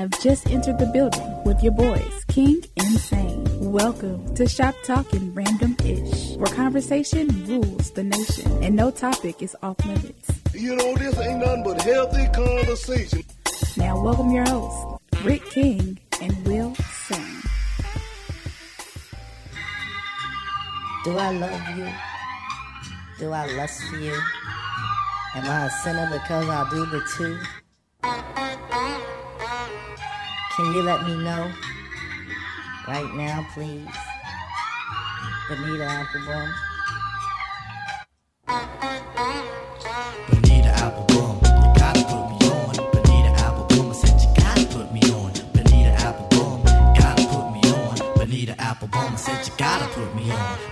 have just entered the building with your boys, King and Sane. Welcome to Shop Talking Random Ish, where conversation rules the nation and no topic is off limits. You know, this ain't nothing but healthy conversation. Now, welcome your hosts, Rick King and Will Sane. Do I love you? Do I lust for you? Am I a sinner because I do the two? Can you let me know? Right now, please. Bonita Applebum. Bonita Applebum, you gotta put me on. Bonita Applebum, I said you gotta put me on. Bonita Applebum, gotta put me on. Bonita Applebum, I said you gotta put me on.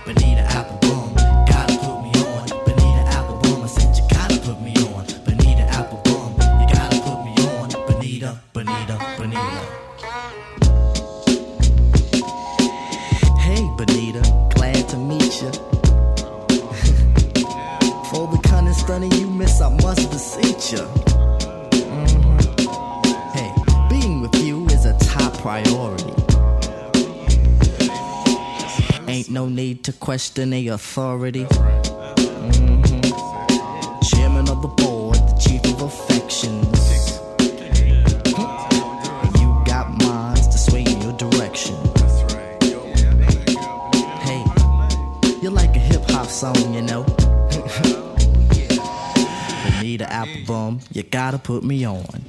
Question a authority. Mhm. Chairman of the board, the chief of affections. You got minds to sway your direction. Hey, you're like a hip hop song, you know. Bonita Applebum, you gotta put me on.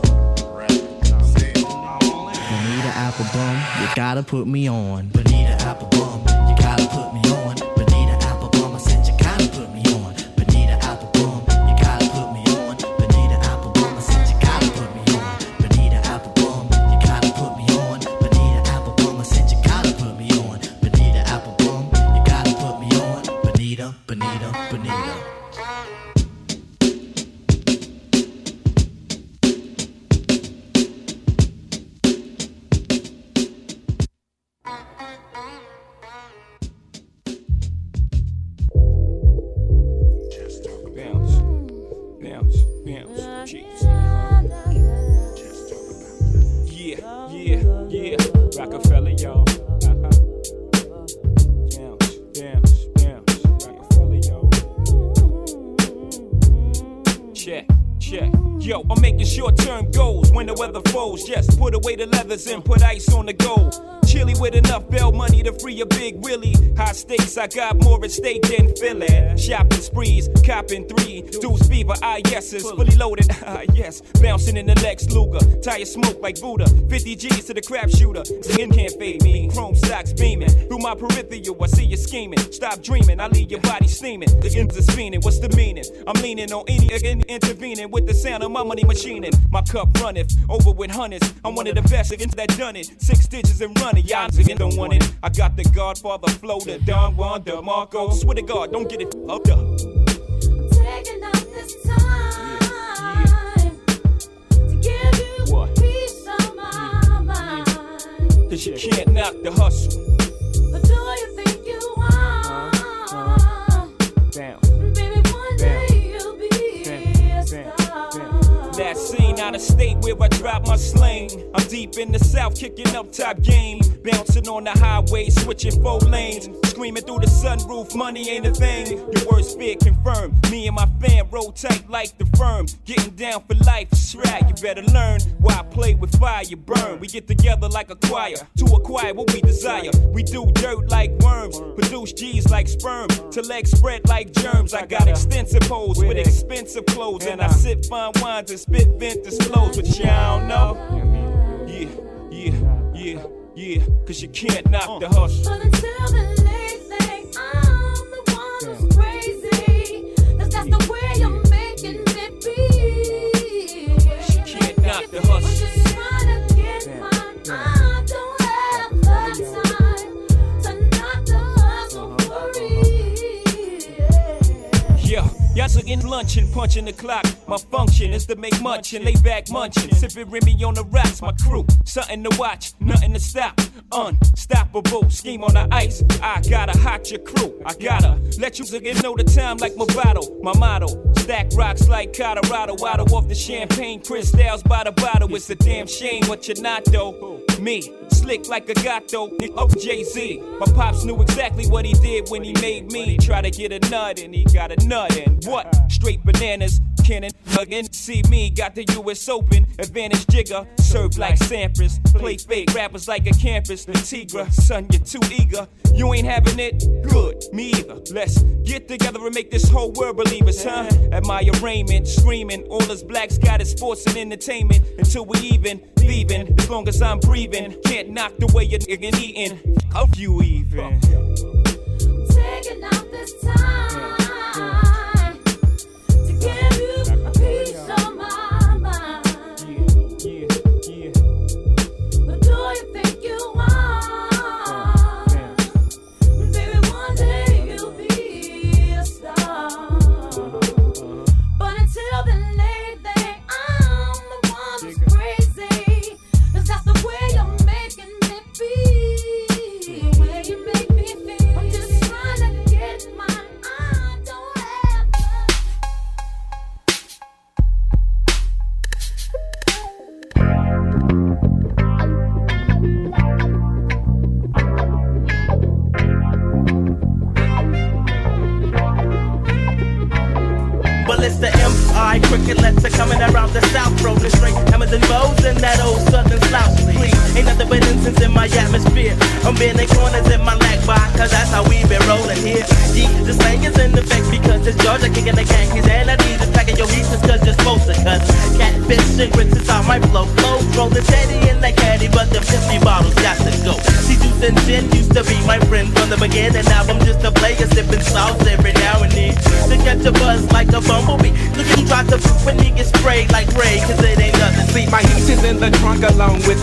Bonita Applebum, you gotta put me on. Bonita and put ice on the gold. Chili with enough bail money to free a big Willie. High stakes, I got more at stake than Philly. Shopping sprees, copping three. Deuce fever, ah yeses, fully loaded, ah yes. Bouncing in the Lex Luger, tire smoke like Buddha. 50 G's to the crap shooter. Skin can't fade me. Chrome socks beaming. Through my peripheral, I see you scheming. Stop dreaming, I leave your body steaming. The ends are spinning, what's the meaning? I'm leaning on any in- intervening with the sound of my money machining. My cup runneth over with hundreds. I'm one of the best against that done it. Six digits and running, y'all niggas don't want it. I got the Godfather flow, the Don Juan, the Marco. Swear to God, don't get it up up. What? peace of my mind. Cause you can't knock the hustle. Out of state where I drop my slang. I'm deep in the south, kicking up top game. Bouncing on the highway, switching four lanes. Screaming through the sunroof, money ain't a thing. Your words fear confirmed. Me and my fam roll tight like the firm. Getting down for life, right. You better learn why I play with fire, you burn. We get together like a choir to acquire what we desire. We do dirt like worms, produce G's like sperm. To legs spread like germs. I got extensive hoes with expensive clothes. And I sip fine wines and spit vintage But y'all know. Yeah, yeah, yeah, yeah. Cause you can't knock the hustle. Y'all lunch and punching the clock. My function is to make munch and lay back munching. Sipping Remy on the rocks, my crew. Something to watch, nothing to stop. Unstoppable, scheme on the ice. I gotta hot your crew. I gotta let you know the time like my bottle. My motto, stack rocks like Colorado. Waddle off the champagne, crystals by the bottle. It's a damn shame what you're not though. Me, slick like a gato, oh Jay Z. My pops knew exactly what he did when he made me. Try to get a nut and he got a nut and what? Straight bananas. Cannon again, see me, got the US Open, advantage jigger, serve like Sampras, play fake rappers like a campus, the Tigra, son, you're too eager, you ain't having it, good, me either. Let's get together and make this whole world believe us, huh? my arraignment, screaming, all us blacks got is sports and entertainment until we even leaving. As long as I'm breathing, can't knock the way you're eating. Hope you even. taking out this time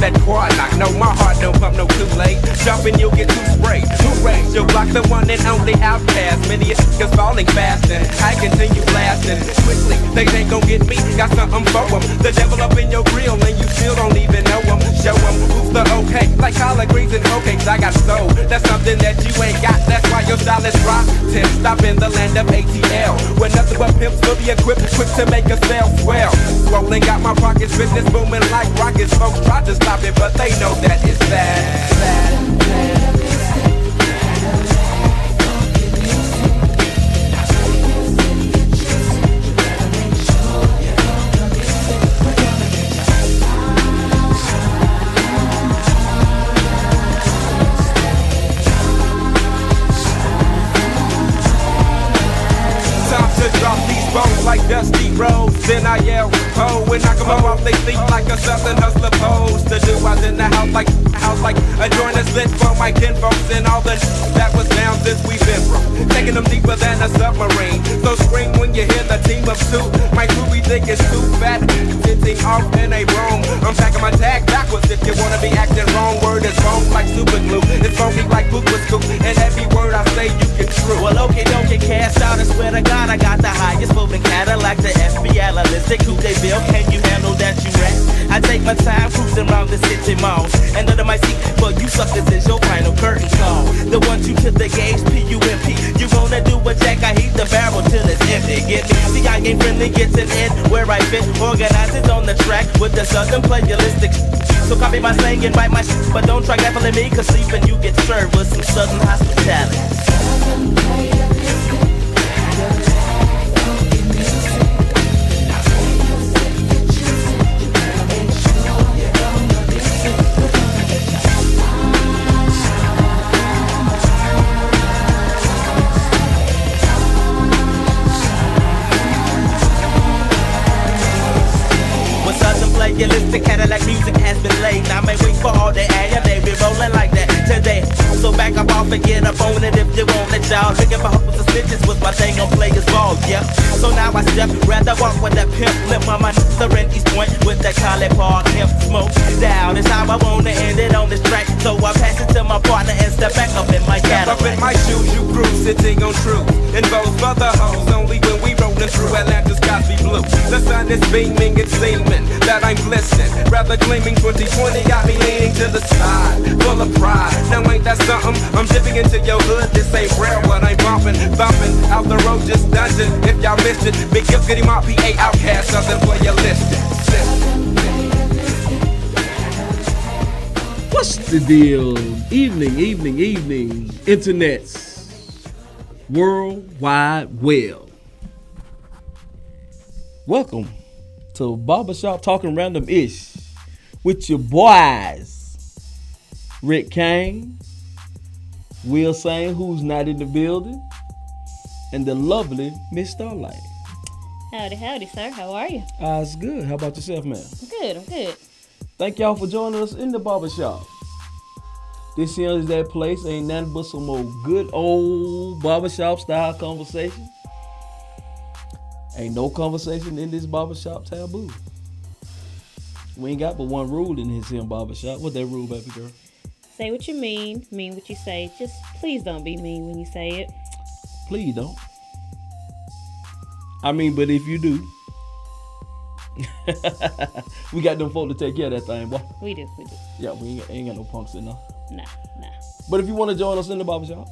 that quad lock. No, my heart don't pump no Kool-Aid. Jumping, you'll get too sprayed. Hooray, you'll block the one and only OutKast. Many is falling fast and I continue blasting quickly. They ain't gon' get me, got something for 'em. The devil up in your grill and you still don't even know 'em. Show 'em who's the okay. Like collard greens and hoe cakes, I got soul. That's something that you ain't got. That's why your style is rotten. Stop in the land of ATL. Where nothing but pimps fully equipped, quick to make a sale swell. Swollen, got my pockets, business booming like rockets. Folks try to stop it, but they know that it's bad. Time to drop these bones like dusty roads. Then I yell, ho, and knock 'em off they feet like a southern hustler pose. The do was in the house like, house like a joint that's lit for my kinfolks and all the that was down since we've been from. Taking them deeper than a submarine. So scream when you hear the team of two. My crew we think it's too fat, sitting off in a room. I'm packing my tag backwards if you wanna be acting wrong. Word is wrong like super glue. It's funky like book was cool. And every word I say you can true. Well, okay, don't get cast out. I swear to God, I got the highest moving Cadillac, the FBI, listed coupe they built. Can you handle that, you rat? I take my time cruising around the city malls. And under my seat, for you suckers is your final curtain call. The one two to the gauge, P-U-M-P. You gonna do a jack, I heat the barrel till it's empty. Get me, see I ain't friendly, gets it in where I fit. Organizes on the track with the southern playalistic. So copy my slang and write my shit, but don't try gaffling me, cause sleeping you get served with some southern hospitality. Southern playalistic Cadillac music has been laid, I may wait for all the air, they be rolling like that today. So back up off and get up on it if you want it, y'all. Looking for hoes and snitches with my thing on players ball, yeah. So now I step, rather walk with that pimp lip on my the in East Point with that College Park hemp smoke. Down is how I wanna end it on this track. So I pass it to my partner and step back up in my Step up in my shoes, you groove, sitting on truth. And both for the hoes, only when we rolling through Atlanta's Cosby Blue. The sun is beaming, it's seeming that I'm. Rather claiming 2020 got me leaning to the side, full of pride. Now ain't that something? I'm dipping into your hood, this ain't rare. I'm bumping, out the road, just dungeon. If y'all missed it, big getting my PA OutKast, something for your list. What's the deal? Evening, evening, evening, internets, world wide web. Welcome to Barbershop Talking Random Ish with your boys, Rick King, Will Sane, who's not in the building, and the lovely Miss Starlight. Howdy, howdy, sir. How are you? Ah, it's good. How about yourself, man? I'm good. I'm good. Thank y'all for joining us in the barbershop. This here is that place. Ain't nothing but some old good old barbershop style conversation. Ain't no conversation in this barbershop taboo. We ain't got but one rule in this here barbershop. What that rule, baby girl? Say what you mean. Mean what you say. Just please don't be mean when you say it. Please don't. I mean, but if you do, we got them folk to take care of that thing, boy. We do. We do. Yeah, we ain't, ain't got no punks in there. Nah, nah. But if you want to join us in the barbershop,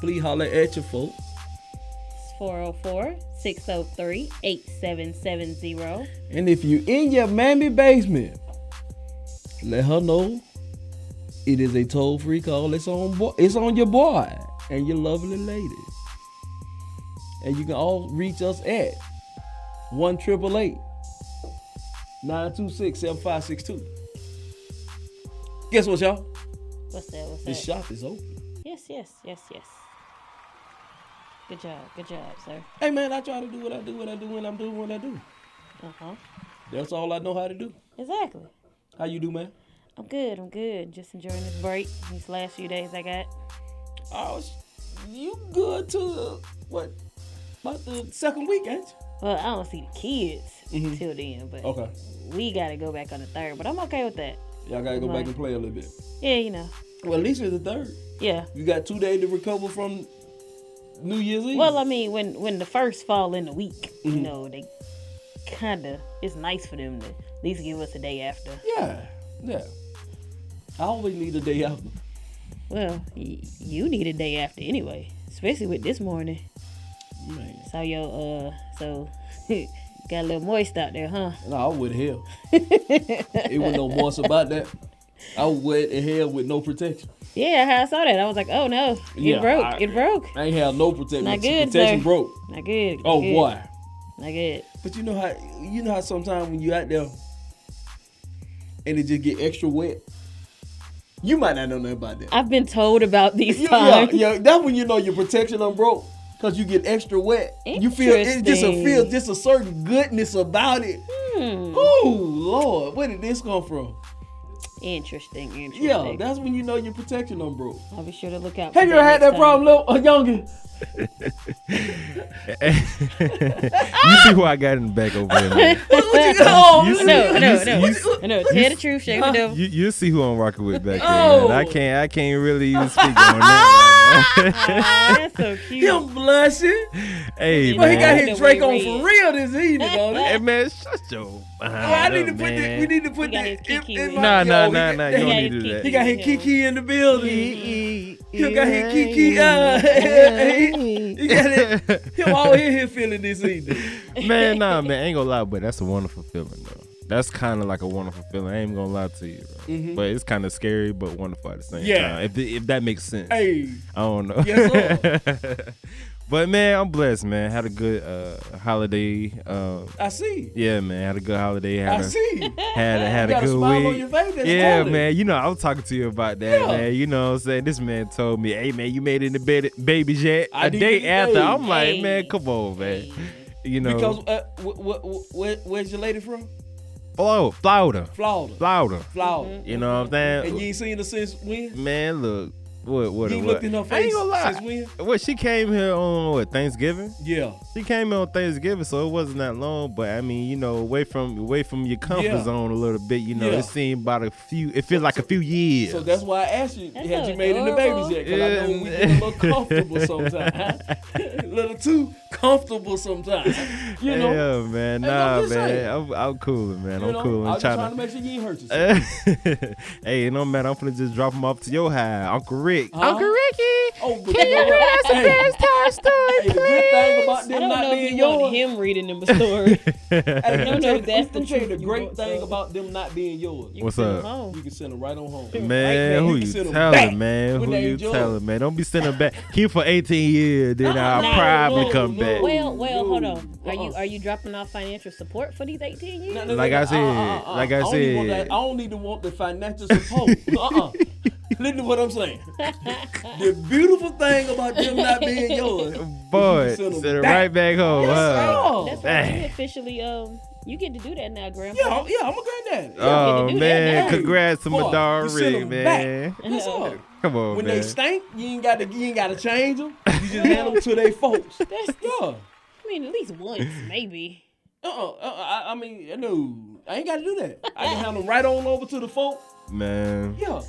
please holler at your folk. It's 404 603 8770. And if you in your mammy basement, let her know it is a toll free call. It's on boy, it's on your boy and your lovely lady. And you can all reach us at 1 926 7562. Guess what, y'all? What's that? What's that? The shop is open. Yes, yes, yes, yes. Good job. Good job, sir. Hey man, I try to do what I do what I do when I'm doing what I do. Uh huh. That's all I know how to do. Exactly. How you do, man? I'm good. I'm good. Just enjoying this break. These last few days I got. Oh, you good to what? About the second week, ain't you? Well, I don't see the kids Mhm. till then, but Okay. we got to go back on the third. But I'm okay with that. Y'all gotta go back and play a little bit. Yeah, you know. Well, at least it's the third. Yeah. You got two days to recover from New Year's Eve. Well, I mean, when when the first fall in the week, you Mhm. know, they kind of it's nice for them to at least give us a day after. yeah, yeah. I always need a day after. Well, y- you need a day after anyway, especially with this morning. Man, So your uh, so got a little moist out there, huh? no, I would hell. it was no moist about that. I was wet in hell with no protection. Yeah, how I saw that, I was like, oh no, it Yeah, broke, I- it broke. I ain't have no protection. Not My good, protection sir. broke. Not good. Oh good. boy. Not good. But you know how you know how sometimes when you out there and it just get extra wet. You might not know nothing about that. I've been told about these Yeah, times. yeah, yeah. That's when you know your protection done broke. Cause you get extra wet. You feel it just a Interesting. feel just a certain goodness about it. Hmm. Oh Lord, where did this come from? Interesting, interesting. Yeah, that's when you know your protection done broke. I'll be sure to look out. Have you ever had that next time. problem, little uh, youngin? you see who I got in the back over there. Oh, You see- no, no, you see- no, you see- no. Tell the truth, shame the devil. You you see who I'm rocking with back there. Oh. Man. I can't I can't really even speak on that. right Aw, that's so cute. Him blushing. now. hey Well, he got man. his Drake on for real this evening, on Hey man, shut your Oh, I behind need to put man. the, we need to put got the his in, Kiki in with my, Nah, nah, nah, nah, nah. You don't got need to his do that. He got his Kiki in the building. He He got his Kiki. Uh, he, he got it. Him all in here feeling this evening. man, nah, man, ain't gonna lie, but that's a wonderful feeling though. That's kind of like a wonderful feeling. I ain't gonna lie to you, bro. Mhm. But it's kind of scary, but wonderful at the same Yeah. time. If if that makes sense. Hey. I don't know. Yes, but man, I'm blessed, man. Had a good uh, holiday. Um, I see. yeah, man. Had a good holiday. Had I a, see. Had a, had You a got a good smile week. on your face? Yeah, solid. man. You know, I was talking to you about that, Yeah. man. You know what I'm saying? This man told me, hey, man, you made it in the bed, baby jet I a day after. day. I'm like, Hey. man, come on, man. You know, Because uh, wh- wh- wh- where's your lady from? Florida, Florida, Florida. Florida. Florida. You know what I'm saying? And you ain't seen her since when? Man, look, what, what, You what? looked in her I ain't gonna lie. since when? What she came here on what Thanksgiving? Yeah. She came here on Thanksgiving, so it wasn't that long. But I mean, you know, away from away from your comfort Yeah. zone a little bit. You know, Yeah. it seemed about a few. It feels like a few years. So that's why I asked you, That's had so you made it in the babies yet? Because I know we get a little comfortable sometimes. a little too comfortable sometimes. You know? yeah, man. Hey, I'm Nah, man. saying. I'm, I'm cooling, man. You I'm know? cool. I I'm just trying trying to make sure you ain't hurt yourself. hey, it don't matter. I'm finna just drop him off to your high, Uncle Rick. Huh? Uncle Ricky. Oh, but you read us Hey, Toy Story, hey, the good thing about I them don't not know if being you want yours. him reading them a story. Hey, don't let me know if that's the let me tell you truth the great thing so. about them not being yours. You What's can up? home. You can send them right on home. Man, who You you telling, man? Who you telling, man? Don't be sending back. Keep for 18 years, then I'll no, probably no, come no. back. Well, well, hold on. Are you Uh-uh. are you dropping off financial support for these 18 years? No, no, uh-uh, uh-uh, uh-uh. Like I said, like I don't even want said. I don't need to want the financial support. uh-uh. Listen to what I'm saying. the beautiful thing about them not being yours, Boy, send 'em send it back. right back home, Yes, huh? sir. That's why Dang. you officially um you get to do that now, Grandpa. yeah, I'm- yeah, I'm a granddaddy. Oh do that man, congrats to Boy, Madar you send Rick, 'em man. Yes, sir. Come on, When man. they stink, you ain't got to you ain't got to change them. You just hand them to their folks. That's Yeah. I mean at least once, maybe. Uh-uh, uh-uh. I, I mean, no, I ain't got to do that. I can hand them right on over to the folk. man. Yeah,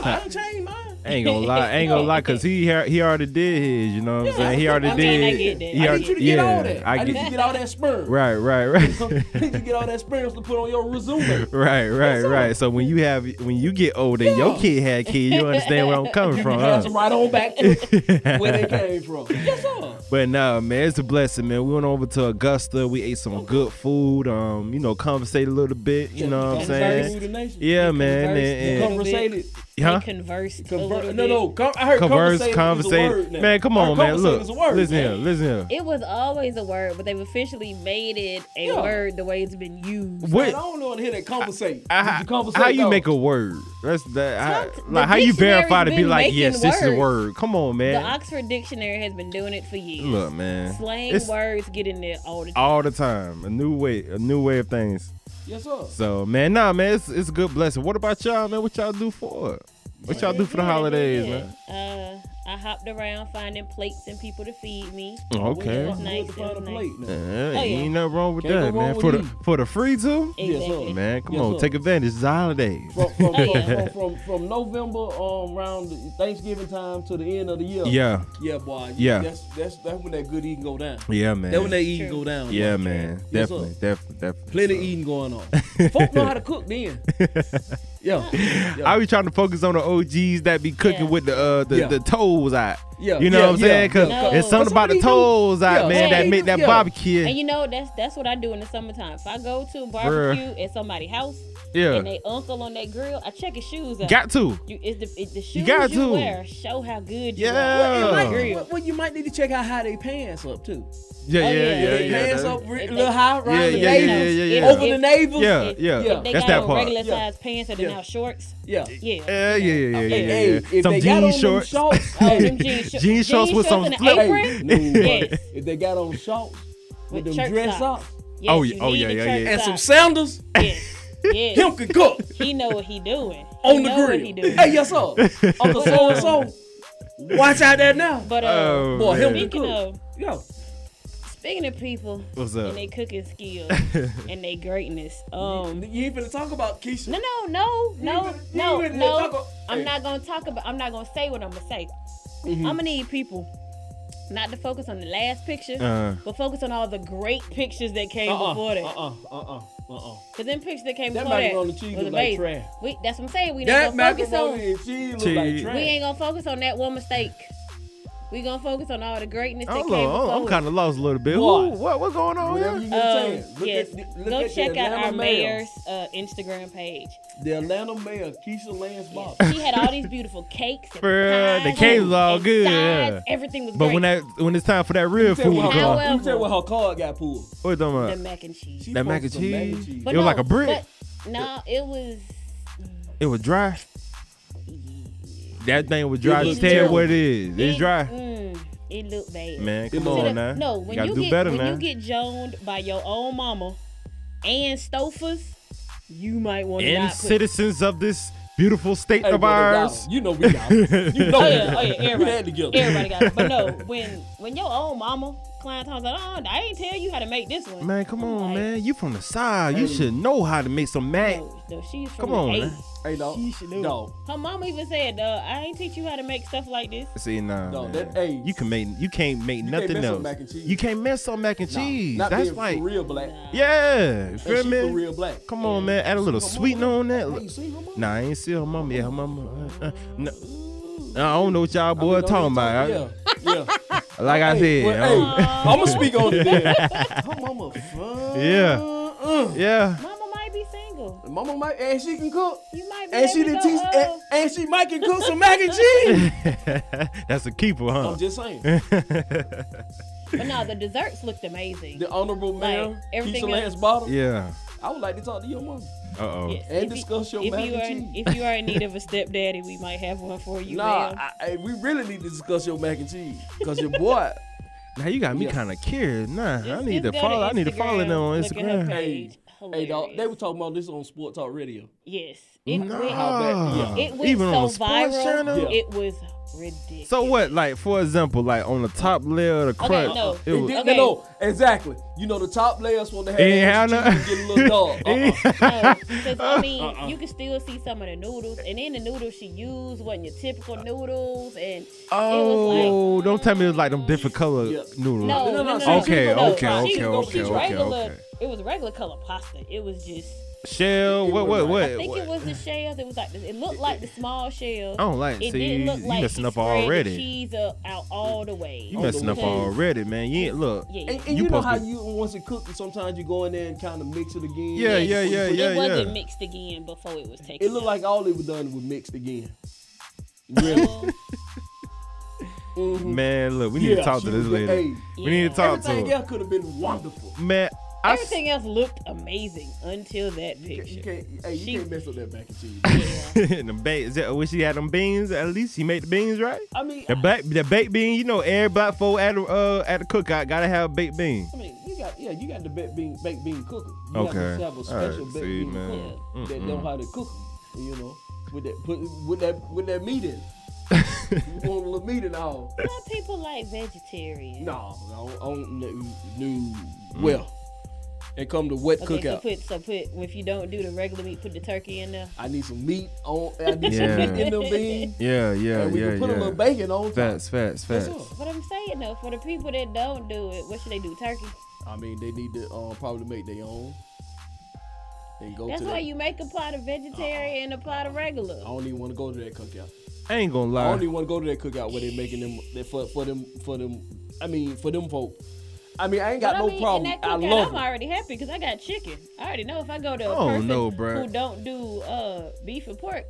yeah, I ain't changed mine. Ain't gonna lie, I ain't gonna lie, cause he he already did his. You know what I'm Yeah, saying? He already I did. mean, I get that. He I already, need you to yeah, get all that. I, I need you get. to get all that sperm. Right, right, right. I need you to get all that sperm to put on your resume. Right, right, right. So when you have when you get older, your kid had kids, you understand where I'm coming You from, can pass them huh? right on back to where they came from. Yes, sir. But nah, man, it's a blessing, man. We went over to Augusta. We ate some good food. Um, you know, conversated a little bit. You know what I'm saying? Yeah, man. And, and, Conversated. Huh? They conversed Conver- no, no. Com- I heard Converse, conversated. conversate. Is a word now. Man, come on, man. conversated Look, is a word listen now. here, listen here. It was always a word, but they've officially made it a Yeah. word the way it's been used. What? I don't know how to hear that conversate. I- Did you conversate how you though? make a word? That's that. How, Some- like the how you verify to be like, making yes, this is a word. Come on, man. The. Oxford Dictionary has been doing it for years. Look, man. Slang It's words get in there all the time. all the time. A new way, a new way of things. Yes, sir. So, man, nah, man, it's, it's a good blessing. What about y'all, man? What y'all do for? What y'all do for the holidays, man? Uh, I hopped around finding plates and people to feed me. Okay. It nice. to It find was a nice. plate now. Oh, yeah. ain't nothing wrong with Can't that, wrong man. with For the eating. for the free too, Yes, Exactly. sir. man. Come Yes, on, sir. take advantage. It's the holidays. From from, Oh, yeah. from, from from November um around Thanksgiving time to the end of the year. Yeah, Yeah, boy. Yeah. That's that's that's when that good eating go down. yeah, man. That's when that eating True. go down. yeah, boy. man. Yes, Definitely, definitely, definitely. Plenty So- eating going on. Folk know how to cook then. Yeah. yeah. I be trying to focus on the OGs that be cooking Yeah. with the uh the, Yeah. the toes out. Yeah, You know yeah, what I'm saying? Cause yeah. it's something about the Somebody do- toes out, yeah, man, that make that yeah. barbecue. And you know that's that's what I do in the summertime. If I go to a barbecue at somebody's house Yeah. and they uncle on that grill, I check his shoes out. Got to. You, it's the, it's the shoes got you to. wear show how good you Yeah. are. It on the might- grill. well, well, you might need to check out how they pants up too. Yeah, Oh, yeah, yeah. yeah, Yeah, yeah. yeah, pants up re- a they- little high around Yeah, the yeah, navel, yeah, yeah, yeah. over If- the navel. Yeah, If- yeah. If they That's got that on part. regular Yeah. size pants that are Yeah. now shorts, yeah. yeah. Yeah, yeah, yeah, yeah, yeah, yeah. hey, if Some they got jean on them shorts. shorts, Oh, them jean, shorts. Jean shorts with some and flip- apron. no, Yes. if they got on shorts with, With them dress socks. socks Yes, Oh, oh yeah, oh, yeah, yeah, yeah. and some sandals, Yes. Yes. him can cook He know what he doing. on he the know grill. What he doing. Hey, yes sir. Uncle so and so. Watch out there now. But uh, Oh, Boy, him man. can speaking cook. of Yeah. speaking of people What's up? and their cooking skills and their greatness, um, You ain't finna talk about Keisha. no, no, no, no, You ain't no, finna no. about- I'm Hey. not gonna talk about. I'm not gonna say what I'm gonna say. Mm-hmm. I'm gonna need people not to focus on the last picture, Uh. but focus on all the great pictures that came Uh-uh, before that. uh-uh, uh-uh, Uh-uh. Cause them pictures that came That before that macaroni and cheese was look like trash. We, that's what I'm saying. We That ain't gonna focus on. macaroni and cheese like trash. We ain't gonna focus on that one mistake. We gonna focus on all the greatness that Hold came on, before. I'm, kind of lost a little bit. Boy. Who, what what's going on Whatever here? you get Um. Look yes, at look go at check out our mayor's uh, Instagram page. The Atlanta mayor, Keisha Lance Bottom. She had all these beautiful cakes. And Bruh, the pies cake and- was all good. sides. Yeah. Everything was But great. when that when it's time for that real food, what to her- come, However- let me tell you what her card got pulled. what you talking the mac and cheese. She That mac and some mac cheese? and cheese. But It was no, like a brick. But, no, it was. It was dry. That thing was dry. It Just tell what it is. It's dry. Mm, it looked bad. Man, come on terrible. now. No, when gotta you do get better, when man. you get joned by your own mama and Stofers, you might want to and not put. citizens of this beautiful state Hey, of ours. You know we got it. You know Oh we yeah, got oh it. yeah, We everybody, had together. everybody got it. But no, when when your own mama, client talks like, oh, I ain't tell you how to make this one. Man, come on, Like, man. You from the side. You should know how to make some mac. No, no, she's from Come the on, 80s. man. Hey, dog. Dog. Her mama even said, uh, I ain't teach you how to make stuff like this. See now, No, man. that- hey. you can make you can't make can't nothing mess up else. mac and cheese. You can't mess up mac and Nah, cheese. Not That's being like, real black. yeah, you And feel she me? for real black. Come on, man. Add a little sweetener on Hey, that. you see her mama? Nah, I ain't see her mama. Yeah, her mama. Uh, uh, no. I don't know what y'all I boy talking about. Yeah, yeah. I- like I said, well, hey, I'm gonna speak on it. Then. Her mama fun. Yeah. Uh, yeah. Mama might be single. Mama might, and she can cook. You might be And she able did teach, uh, and, and she might can cook some mac and cheese. That's a keeper, huh? I'm just saying. But no, the desserts looked amazing. The honorable Like, mayor, everything Keisha Lance else- Bottom. yeah. I would like to talk to your mom. Uh oh. Yes, And if discuss your if mac you and are cheese. if you are in need of a stepdaddy, we might have one for you. Nah. I, I, we really need to discuss your mac and cheese because your boy. Now you got me Yeah. kind of curious. Nah, I need to go follow. I need to follow them on look at her Instagram. page. Hey, dog, they were talking about this on Sport Talk Radio. Yes, it Nah. went. How yeah. It went Even so on viral. channel? Yeah. It was ridiculous. So what? Like for example, like on the top layer of the crust, no. it It was, did, Okay. No, exactly. You know the top layers want to have It ain't have extra none? cheese and get a little dog. Uh-uh. Because I mean, Uh-uh. you can still see some of the noodles, and then the noodles she used wasn't your typical noodles, and oh, don't tell me it's like them different color Yeah. noodles. no, no, no, no, no, she- no, Okay, no, okay, she- okay, she okay, okay, regular, okay. It was regular color pasta. It was just. Shell, what, what, what? I think what? it was the shells. It was like the, it looked like the small shells. I don't like. It See, didn't look you like messing up spread the already. cheese up, out all the way. You messing up already, man. You ain't look. Yeah, yeah. And, and You you, know how you once it cooked, sometimes you go in there and kind of mix it again. Yeah, yeah, yeah, yeah. it yeah, wasn't yeah. mixed again before it was taken. It looked out. like all it was done was mixed again. Really? Mhm. Man, look, we need to talk to this lady. hey, We need to Yeah. talk to Everything her. else could have been wonderful. Man, I s- Everything else looked amazing until that You can't, picture. you can't, hey, you She- can't mess up that mac and cheese. Yeah. the ba- is that, when she had them beans, at least she made the beans right. I mean, The back, the baked bean, you know, every black folk at the uh, at the cookout gotta have baked beans. I mean, you got yeah, you got the baked bean baked bean cooker. You Okay. have to have a special right, baked see, bean man. cooker that know how to cook 'em, You know, with that put with that with that meat in. you want a little meat and all. Some people like vegetarian. No, no, I don't know. No, well, and come to wet Okay, so cookout. put so put if you don't do the regular meat, put the turkey in there. I need some meat on. I need Yeah. some meat in them beans. Yeah, yeah, and we yeah, can put yeah. a little bacon on top. Facts, facts, That's facts. all. But I'm saying though, for the people that don't do it, what should they do? Turkey. I mean, they need to um, probably make their own. Then go That's to why that. you make a pot of vegetarian and a pot of regular. I don't even want to go to that cookout. I ain't gonna lie. I lie. don't even want to go to that cookout where they're making them they, for for them for them. I mean, for them folk. I mean, I ain't got But no I mean, problem. In that I love. I'm it. already happy because I got chicken. I already know if I go to a Oh, person no, bruh. who don't do uh, beef and pork,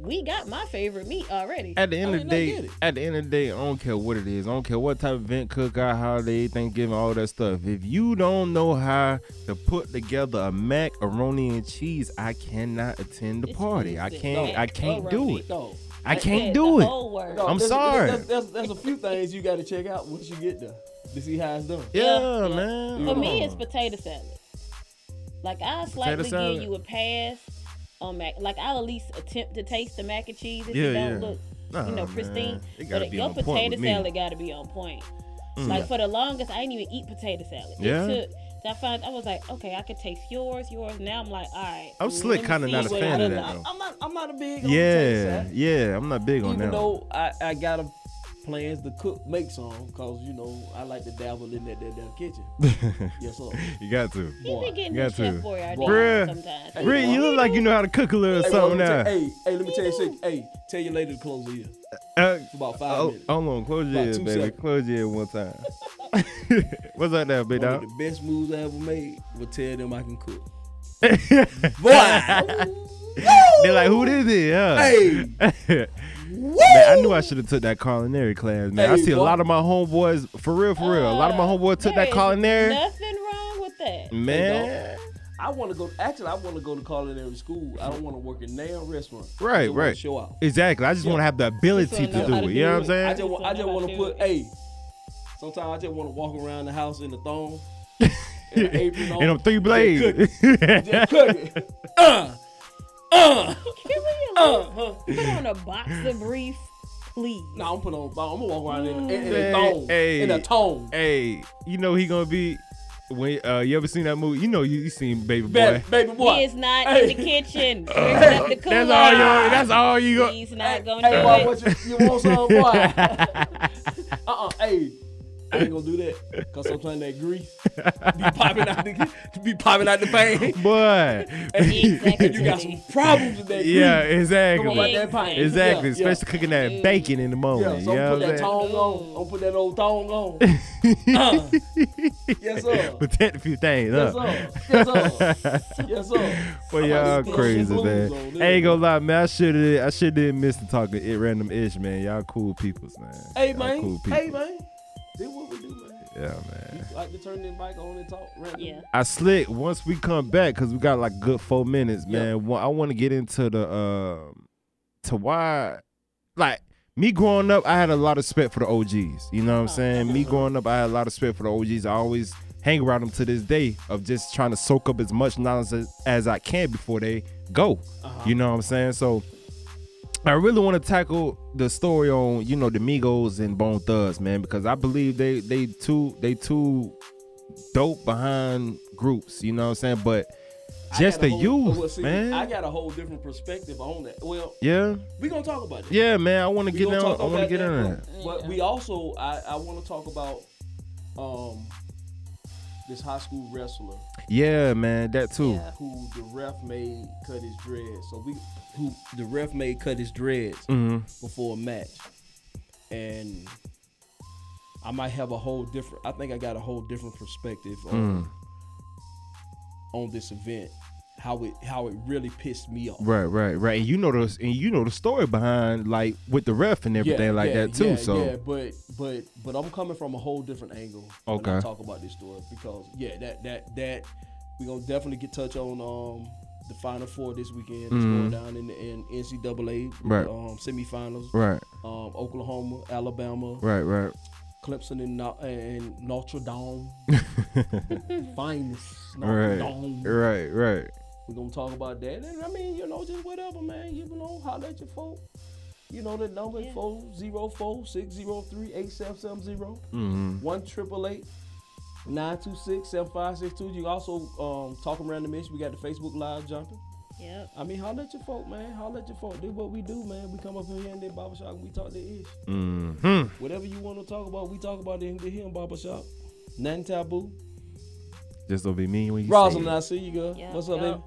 we got my favorite meat already. At the end of the day, at the end of the day, I don't care what it is. I don't care what type of event, cookout, holiday, Thanksgiving, all that stuff. If you don't know how to put together a macaroni and cheese, I cannot attend the It's party. I can't. I can't do it. No, I can't the do it. whole word. no, I'm there's- sorry. There's, there's, there's a few things you got to check out once you get there to see how it's done. Yeah, Yeah, man. For me, it's potato salad. Like I slightly salad? give you a pass on mac. Like I'll at least attempt to taste the mac and cheese if Yeah, it don't yeah. look, Nah, you know, pristine. But be your potato salad got to be on point. Mm. Like for the longest, I didn't even eat potato salad. Yeah? It took. I found I was like, okay, I could taste yours, yours. Now I'm like, all right. I'm slick kinda not a fan of that, though. I'm not. I'm not a big. on potato Yeah, salad. yeah. I'm not big on that. Even that. though I, I got a plans to cook, make some, cause you know I like to dabble in that that, that kitchen. yes, sir. you got to. He be getting You got to. chef boy out Boy. there Bruh. sometimes. Bruh, you look like you know how to cook a little Hey, something well, now. me hey, hey, let me tell you something. Hey, tell your lady to close the ear. Uh, It's about five oh, minutes. hold on, close your About ears, two baby. seconds. Close your ear one time. What's up there, big One dog? the best moves I ever made was tell them I can cook. Boy. They're like, who this is? Huh? Hey, man, I knew I should have took that culinary class, man. I Hey, see a lot of my homeboys, for real, for real. A lot of my homeboys took that that is culinary. Nothing wrong with that. Man, I want to go. Actually, I want to go to culinary school. I don't want to work in nail restaurant. Right, right. Show out. Exactly. I just want to have the ability to wanna do to it. You know what I'm do it. I saying? just, I just want to to put. it. Hey, sometimes I just want to walk around the house in the thong, in an apron on, And them three blades. just cook it. Uh, uh. Can we Uh, put on a boxer brief, please? No, I'm put on. I'm gonna walk around in, in, in a thong, hey. in a tone. hey, you know he gonna be when uh you ever seen that movie? You know you, you seen Baby Boy. Baby, baby boy. He is not Hey. in the kitchen. Bring up the. That's all you. That's all you got. He's not gonna Hey, do boy, it. what you, you want some, boy? uh-uh, hey. I ain't gonna do that, cause sometimes that grease be popping out the be popping out the pain. Boy. Exactly. you got some problems with that grease. Yeah, Come on, exactly. about that pain. Exactly. Yeah, yeah. Especially cooking that bacon in the Yeah, morning. so you know put that saying? tongue on. I'm put that old tongue on. Uh, yes, sir. Protect a few things, Yes, huh? sir. Yes, sir. Yes, sir. But y'all about crazy, man. on I ain't gonna lie, man. I should have, I should have missed the talking it random ish, man. Y'all cool peoples, man. Hey, Y'all man. Cool people. hey, man. Do what we do, man. Yeah, man. Like to turn this mic on and talk. Random. Yeah. I slick once we come back because we got like good four minutes, Yeah. man. Wa- I want to get into the um to why, like me growing up, I had a lot of respect for the OGs. You know what I'm saying? Me growing up, I had a lot of respect for the OGs. I always hang around them to this day of just trying to soak up as much knowledge as, as I can before they go. You know what I'm saying? So. I really want to tackle the story on you know the Migos and Bone Thugs, man, because I believe they they too they too dope behind groups. You know what I'm saying? But just the whole- youth, well, see, man. I got a whole different perspective on that. Well, yeah, we gonna talk about it. yeah, man. I want to get in. I want to get that, in but-. But we also, I, I want to talk about um this high school wrestler Yeah, man. That too. Yeah. who the ref made cut his dread. So we, who the ref made cut his dreads hmm before a match, and I might have a whole different. I think I got a whole different perspective on Mm. on this event. How it how it really pissed me off. Right, right, right. And you know the and you know the story behind like with the ref and everything like yeah, that too. Yeah, so yeah, but but but I'm coming from a whole different angle. When I Okay. talk about this story because yeah, that that that we gonna definitely get touch on um the final four this weekend. It's going down in the in NCAA Mm-hmm. Right. um semifinals. right, Um, Oklahoma, Alabama, right, right. Clemson, and, No- and Notre Dame. Finest Right, Dame. right, right. We're gonna talk about that. And I mean, you know, just whatever, man. You know, holler at your folk. You know the number Yeah. four zero four six zero three eight seven seven zero hmm one triple eight nine two six seven five six two. You also um talking around the mission. We got the Facebook live jumping. Yep. I mean, holler at your folk, man. Holler at your folk. Do what we do, man. We come up in here in the barbershop and we talk the ish. Mm-hmm. Whatever you want to talk about, we talk about it in the here in barbershop. Nothing taboo. Just don't be mean when you say Rosalind, it. I see you, girl. Yeah, What's up, yeah. baby?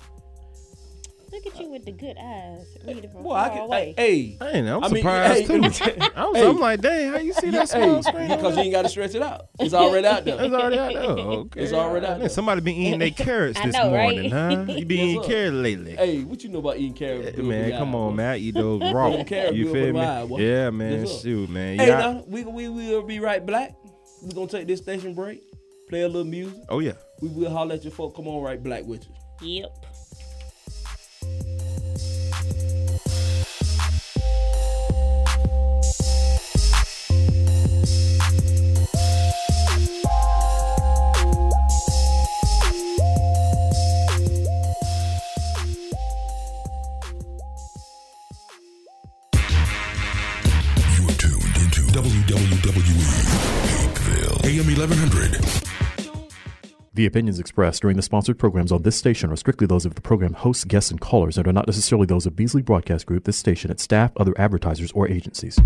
Look at you with the good eyes. Read it from Well, I can. away. Hey, I ain't know, I'm I mean, surprised hey, too. let I'm, hey. I'm like, dang, how you see that small hey, screen? because you ain't got to stretch it out. It's already out there. It's already out there. Oh, okay. It's already out Man, there. Somebody been eating their carrots this know, right? morning, huh? You been Yes, eating carrots lately. Hey, what you know about eating carrots? Yeah, man, come on, boy? man. I eat those raw. You feel me? my eye, boy. Yeah, man. Yes. Shoot, man. Hey, Yeah. now we we will be right black. We're gonna take this station break, play a little music. Oh yeah. We will holler at your folk. Come on, right black with you. Yep. The opinions expressed during the sponsored programs on this station are strictly those of the program hosts, guests, and callers and are not necessarily those of Beasley Broadcast Group, this station, its staff, other advertisers, or agencies.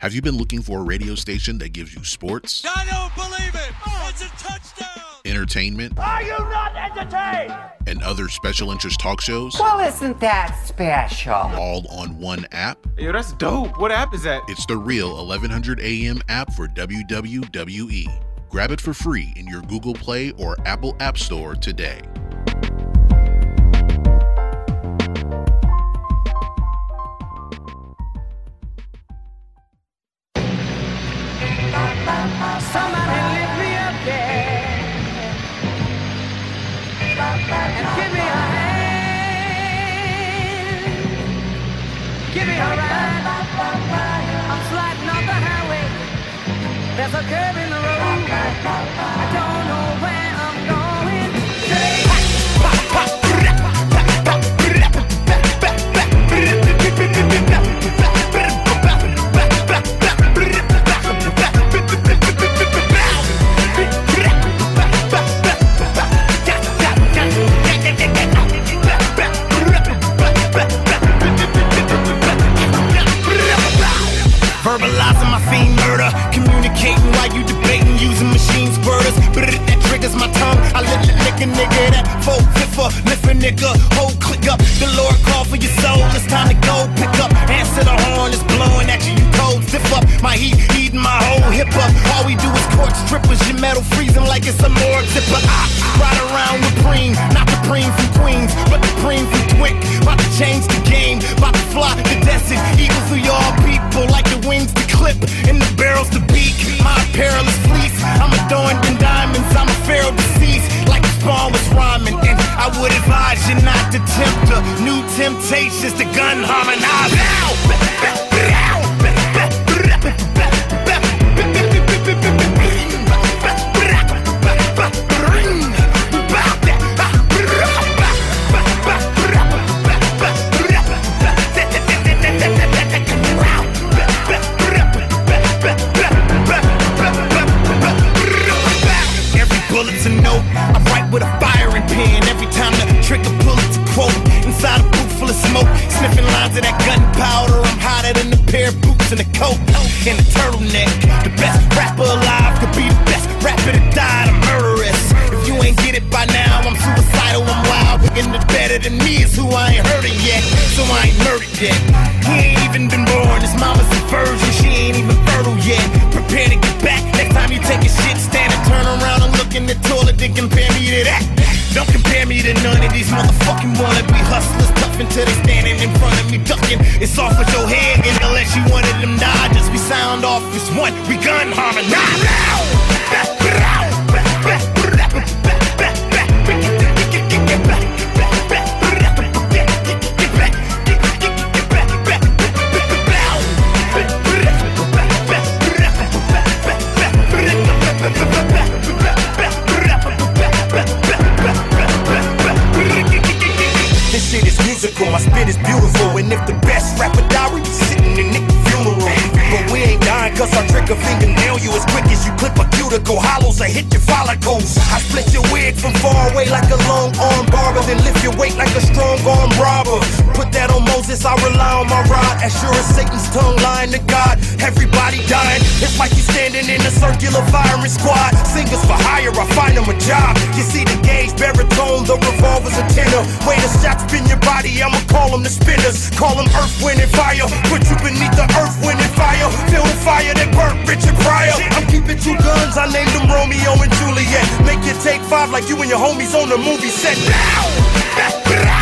Have you been looking for a radio station that gives you sports, I don't believe it. It's a touchdown. entertainment, Are you not entertained? and other special interest talk shows? Well, isn't that special? All on one app? Yo, that's dope. What app is that? It's the real 1100 AM app for WWE. Grab it for free in your Google Play or Apple App Store today. There's a curve in the road. I don't know where Let a nigga that full fiffer, lift a nigga, whole click up. The Lord call for your soul. It's time to go pick up. Answer the horn is blowing at you. You cold stiff up. My heat eating my whole hip up. All we do is court strippers. Your metal freezing like it's a morgue zipper. I ride around with preem, not the preem from Queens, but the preem from Twick. About to change the game, about to fly the desert. Eagle through y'all people like the wings to clip and the barrels to beak. My perilous fleece. I'm adorned in diamonds. I'm a feral deceased. Like spawn was rhyming. And I would advise you not to tempt the new temptations to gun harmonize. Every smoke, sniffing lines of that gunpowder. I'm hotter than a pair of boots and a coat and a turtleneck. The best rapper alive could be the best rapper that died a murderess. If you ain't get it by now, I'm suicidal. I'm wild. Looking the better than me is who I ain't heard of yet. So I ain't murdered yet. He ain't even been born. His mama's a virgin. She ain't even fertile yet. Prepare to get back. Next time you take a shit, stand and turn around and look in the toilet. Then compare me to that. Don't compare me to none of these motherfucking wannabe hustlers. Tough until they standing in front of me ducking. It's off with your head, and unless you of them Dodgers, we sound off as one. We gun harmonize. This cause I trick a fingernail you as quick as you clip a cuticle. Hollows, I hit your follicles. I split your wig from far away like a long arm barber. Then lift your weight like a strong arm robber. Put that on Moses, I rely on my rod. As sure as Satan's tongue lying to God. Everybody dying. It's like you standing in a circular firing squad. Singers for hire, I find them a job. You see the gauge, baritone, the revolver's a tenor. Way to shot spin your body, I'ma call them the spinners. Call them earth, wind, and fire. Put you beneath the earth, wind, and fire. Feel the fire that burnt Richard Pryor. I'm keeping two guns, I named them Romeo and Juliet. Make you take five like you and your homies on the movie set. Welcome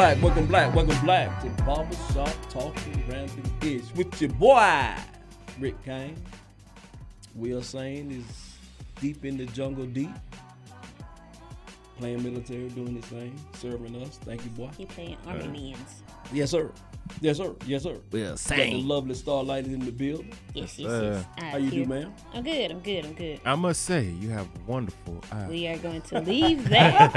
black, welcome black, welcome black to Barbershop Talking Random Ish with your boy, Rick King. Will Sane is deep in the jungle deep. Playing military, doing his thing, serving us. Thank you, boy. He playing army Armenians. Yes, sir. Yes, sir. Yes, sir. Well, Got the same. lovely Starlight in the building. Yes, yes, sir. yes. How you do, here. ma'am? I'm good. I'm good. I'm good. I must say, you have wonderful eyes. We are going to leave that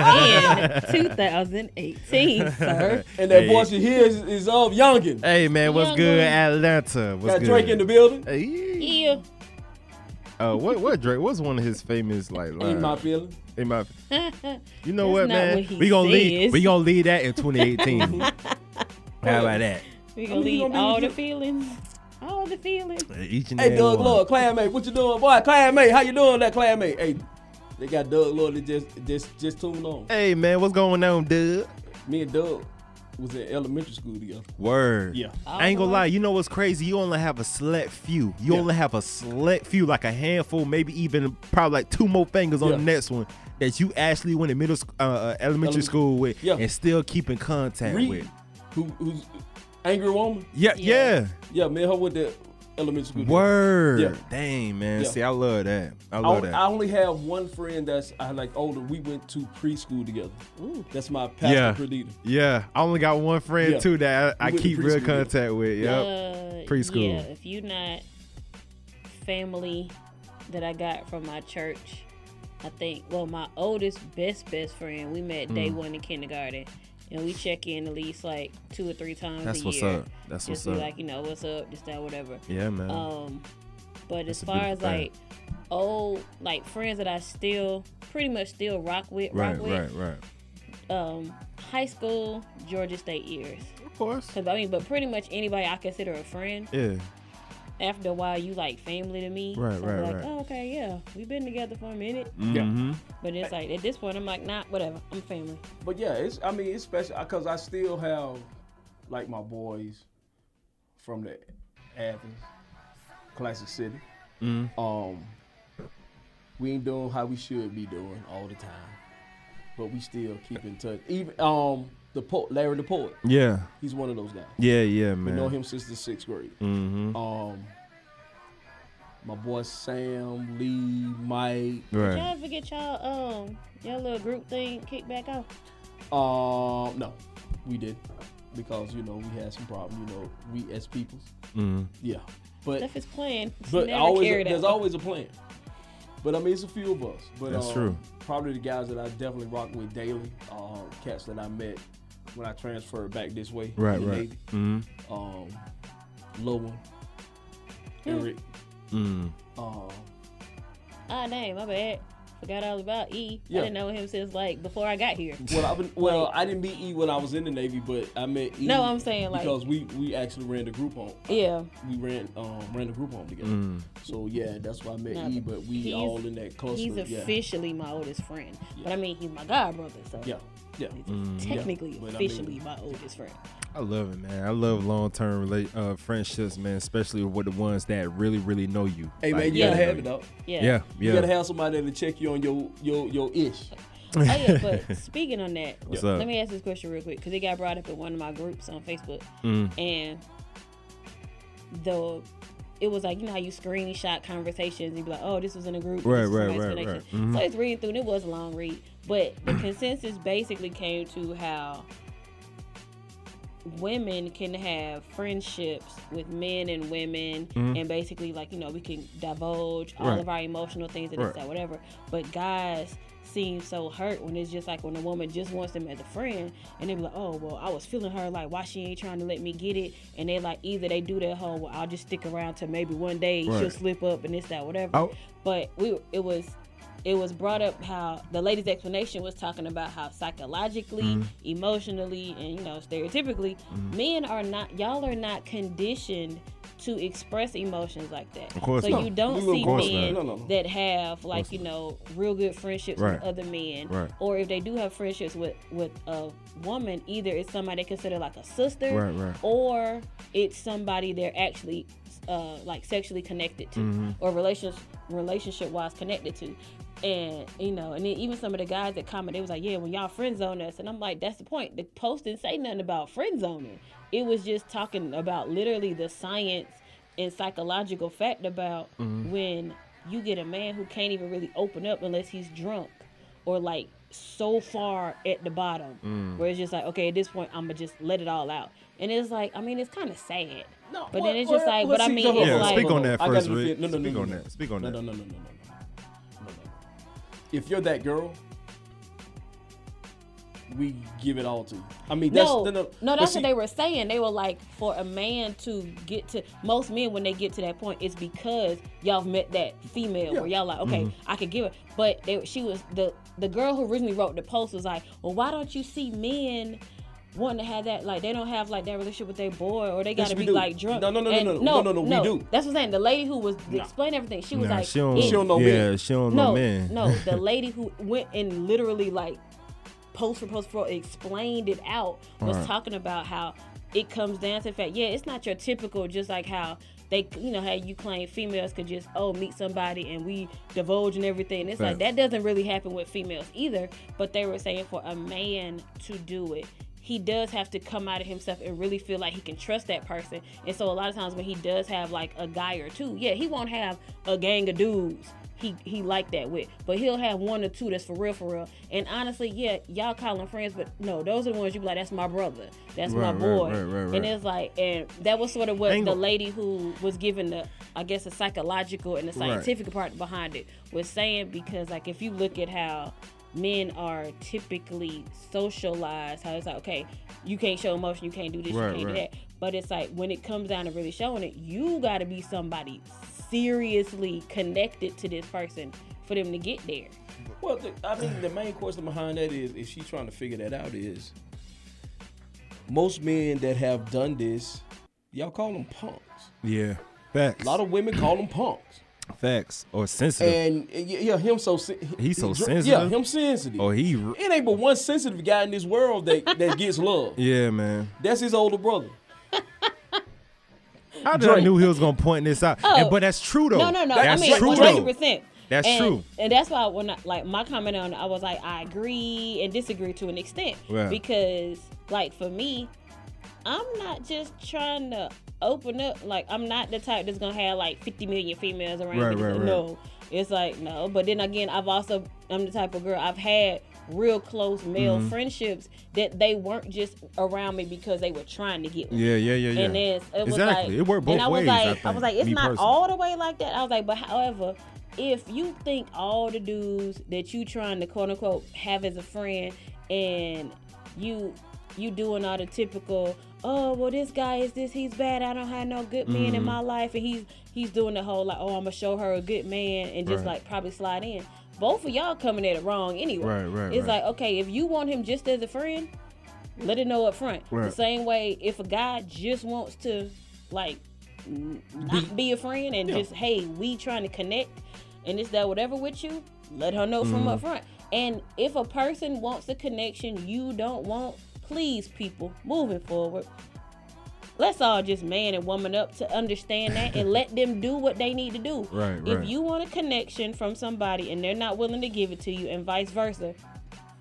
in 2018, sir. And that Hey. voice you hear is, is of Youngin. Hey man, what's Young good. Atlanta? What's Got good? Drake in the building. Hey, Yeah. uh, what what Drake? What's one of his famous like? Lines? Ain't my feeling. Ain't my. You know That's what, not man? what he we gonna leave. We gonna leave that in 2018. How about that? We I gonna leave all with the feelings. All the feelings. Each and Hey, Doug one. Lord, clanmate, what you doing, boy? Clanmate, how you doing, that clanmate? Hey, they got Doug Lord that just just just tuned on. Hey man, what's going on, Doug? Me and Doug was in elementary school together. Word. Yeah. I ain't gonna lie. You know what's crazy? You only have a select few. You Yeah. only have a select few, like a handful, maybe even probably like two more fingers on Yeah. the next one that you actually went to middle, sc- uh, uh, elementary Elementary- school with, Yeah. and still keep in contact Reed, with. Who who's angry woman? Yeah, yeah. Yeah, me and her with the elementary school. Word. Yeah. Dang man. Yeah. See, I love that. I I, love only- that. I only have one friend that's I like older. We went to preschool together. That's my pastor yeah. Perdita. Yeah. I only got one friend Yeah. too that I, I We went to keep real preschool contact with. Yep. Uh, Preschool. Yeah, if you not family that I got from my church, I think. Well, my oldest best best friend, we met day Mm. one in kindergarten, and we check in at least like two or three times That's a what's year. up. That's just what's be up. like you know what's up, just that whatever. Yeah, man. Um, but That's as far as like old like friends that I still pretty much still rock with, Right, rock with. right, right. Um, high school Georgia State years. Of course. Cause I mean, but pretty much anybody I consider a friend. Yeah. After a while, you like family to me. Right, so I'm right, like, right. Oh, okay, yeah, we've been together for a minute. Mhm. But it's like at this point, I'm like, nah, whatever. I'm family. But yeah, it's I mean it's special because I still have like my boys from the Athens, Classic City. Mhm. Um, we ain't doing how we should be doing all the time, but we still keep in touch. Even um the po- Larry the poet. Yeah. he's one of those guys. Yeah, yeah, man. We know him since the sixth grade. Mhm. Um, my boy Sam, Lee, Mike. Did y'all ever get y'all um your little group thing kicked back off? Um, no, we did because you know we had some problems. You know, we as peoples. Mm-hmm. Yeah, but Stuff is planned. But never always carried there's always a plan. But I mean, it's a few of us. But That's um, true. Probably the guys that I definitely rock with daily. Uh, cats that I met when I transferred back this way. Right, right. Navy. Mhm. Um, Low one. Hmm. Eric. Mm. Um, Ah, dang, my bad. Forgot all about E. I Yeah. I didn't know him since like before I got here. well, I been, well, I didn't meet E when I was in the Navy, but I met E. No, I'm saying, like- because we we actually ran the group home. Yeah. we ran um ran the group home together. Mm. So yeah, that's why I met No, E. But we all in that cluster. He's yeah. officially my oldest friend, but I mean he's my god brother, so Yeah, yeah. Mm. technically Yeah, but I officially mean- my oldest friend. I love it, man. I love long term rela- uh, friendships, man. Especially with the ones that really, really know you. Hey man, Like, you gotta have it though. Yeah. Yeah, You gotta have somebody to check you on your your your ish. oh yeah, but speaking on that, What's up? let me ask this question real quick because it got brought up in one of my groups on Facebook, Mm. and the it was like you know how you screenshot conversations and be like, oh, this was in a group, Right, this was right, right, explanation. right. Mhm. So I was reading through, and it was a long read, but the consensus basically came to how women can have friendships with men and women Mhm. and basically like you know we can divulge all Right. of our emotional things and Right. this that whatever but guys seem so hurt when it's just like when a woman just wants them as a friend and they be like oh well i was feeling her like why she ain't trying to let me get it and they like either they do that whole well i'll just stick around till maybe one day she'll slip up and this that whatever Oh. but we it was it was brought up how the lady's explanation was talking about how psychologically, Mhm. emotionally, and you know, stereotypically, Mhm. men are not y'all are not conditioned to express emotions like that. Of course so not. you don't Of see course men not. No, no, no. that have like, you know, real good friendships Right. with other men. Right. Or if they do have friendships with with a woman, either it's somebody they consider like a sister Right, right. or it's somebody they're actually uh, like sexually connected to Mhm. or relationship relationship wise connected to. And you know, and then even some of the guys that comment, they was like, "Yeah, when y'all friend zone us," and I'm like, "That's the point." The post didn't say nothing about friend zoning. It was just talking about literally the science and psychological fact about Mhm. when you get a man who can't even really open up unless he's drunk, or like so far at the bottom Mm. where it's just like, okay, at this point, I'm gonna just let it all out. And it's like, I mean, it's kind of sad. No, but well, then it's just well, like, but I mean, hold it's on, like, speak on that first, defend- Rick. No, no, no, Speak no, on no. that. Speak on no, that. No, no, no, no, no, no, no, no. If you're that girl, we give it all to you. I mean, that's no, no, no, no, that's see- what they were saying. They were like, for a man to get to most men when they get to that point, it's because y'all met that female where y'all like, okay, Mm-hmm. Mhm. I could give it. But they, she was the the girl who originally wrote the post was like, well, why don't you see men? Wanting to have that, like they don't have like that relationship with their boy, or they gotta we be do. like drunk. No, no, no, no, And no, no, no, no, we do. That's what I'm saying. The lady who was explaining everything, she was Nah, like, she don't- it- She don't know yeah, men. she don't know no, men. No, the lady who went and literally like post for post for explained it out was Right. talking about how it comes down to the fact, yeah, it's not your typical just like how they you know how you claim females could just oh meet somebody and we divulge and everything. It's like that doesn't really happen with females either. But they were saying for a man to do it, he does have to come out of himself and really feel like he can trust that person. And so a lot of times when he does have like a guy or two, yeah, he won't have a gang of dudes he he like that with. But he'll have one or two that's for real, for real. And honestly, yeah, y'all call them friends, but no, those are the ones you be like, that's my brother, that's my Right, right, boy. right, right, right. And it's like, and that was sort of what Ain't the lady who was given the, I guess, the psychological and the scientific part behind it was saying because like if you look at how men are typically socialized, how it's like, okay, you can't show emotion, you can't do this, Right, you can't right. do that. But it's like when it comes down to really showing it, you got to be somebody seriously connected to this person for them to get there. Well, the, I think the main question behind that is, if she's trying to figure that out, is most men that have done this, y'all call them punks. Yeah. Facts. A lot of women call them punks. Facts. Or sensitive. And yeah, yeah, him so sen- He's so he sensitive? Yeah, him sensitive. Or he. It ain't but one sensitive guy in this world that, that gets love. Yeah, man. That's his older brother. I Drake. knew he was gonna point this out? Oh. And- but that's true though. No, no, no. That's I mean, true one though. hundred percent. That's and, true. and that's why when I, like my comment on, it, I was like, I agree and disagree to an extent Yeah. because, like, for me, I'm not just trying to open up. Like, I'm not the type that's gonna have like 50 million females around Right, me. right, right. No, it's like no. But then again, I've also I'm the type of girl I've had real close male Mhm. friendships that they weren't just around me because they were trying to get one. Yeah, yeah, yeah, yeah. And then it was exactly. like, it worked both and I was ways. like, I, I, was like, it's not personally. all the way like that. I was like, but however, if you think all the dudes that you trying to quote unquote have as a friend, and you you doing all the typical, oh well, this guy is this, he's bad. I don't have no good men in Mhm. my life, and he's he's doing the whole like, oh, I'm gonna show her a good man, and just Right. like probably slide in. Both of y'all coming at it wrong anyway. Right, right, It's like, okay, if you want him just as a friend, let it know up front. The same way, if a guy just wants to like not be a friend and Yeah. just hey, we trying to connect and it's that whatever with you, let her know from Mhm. up front. And if a person wants a connection you don't want, please, people, moving forward, let's all just man and woman up to understand that and let them do what they need to do. Right, If right. you want a connection from somebody and they're not willing to give it to you, and vice versa,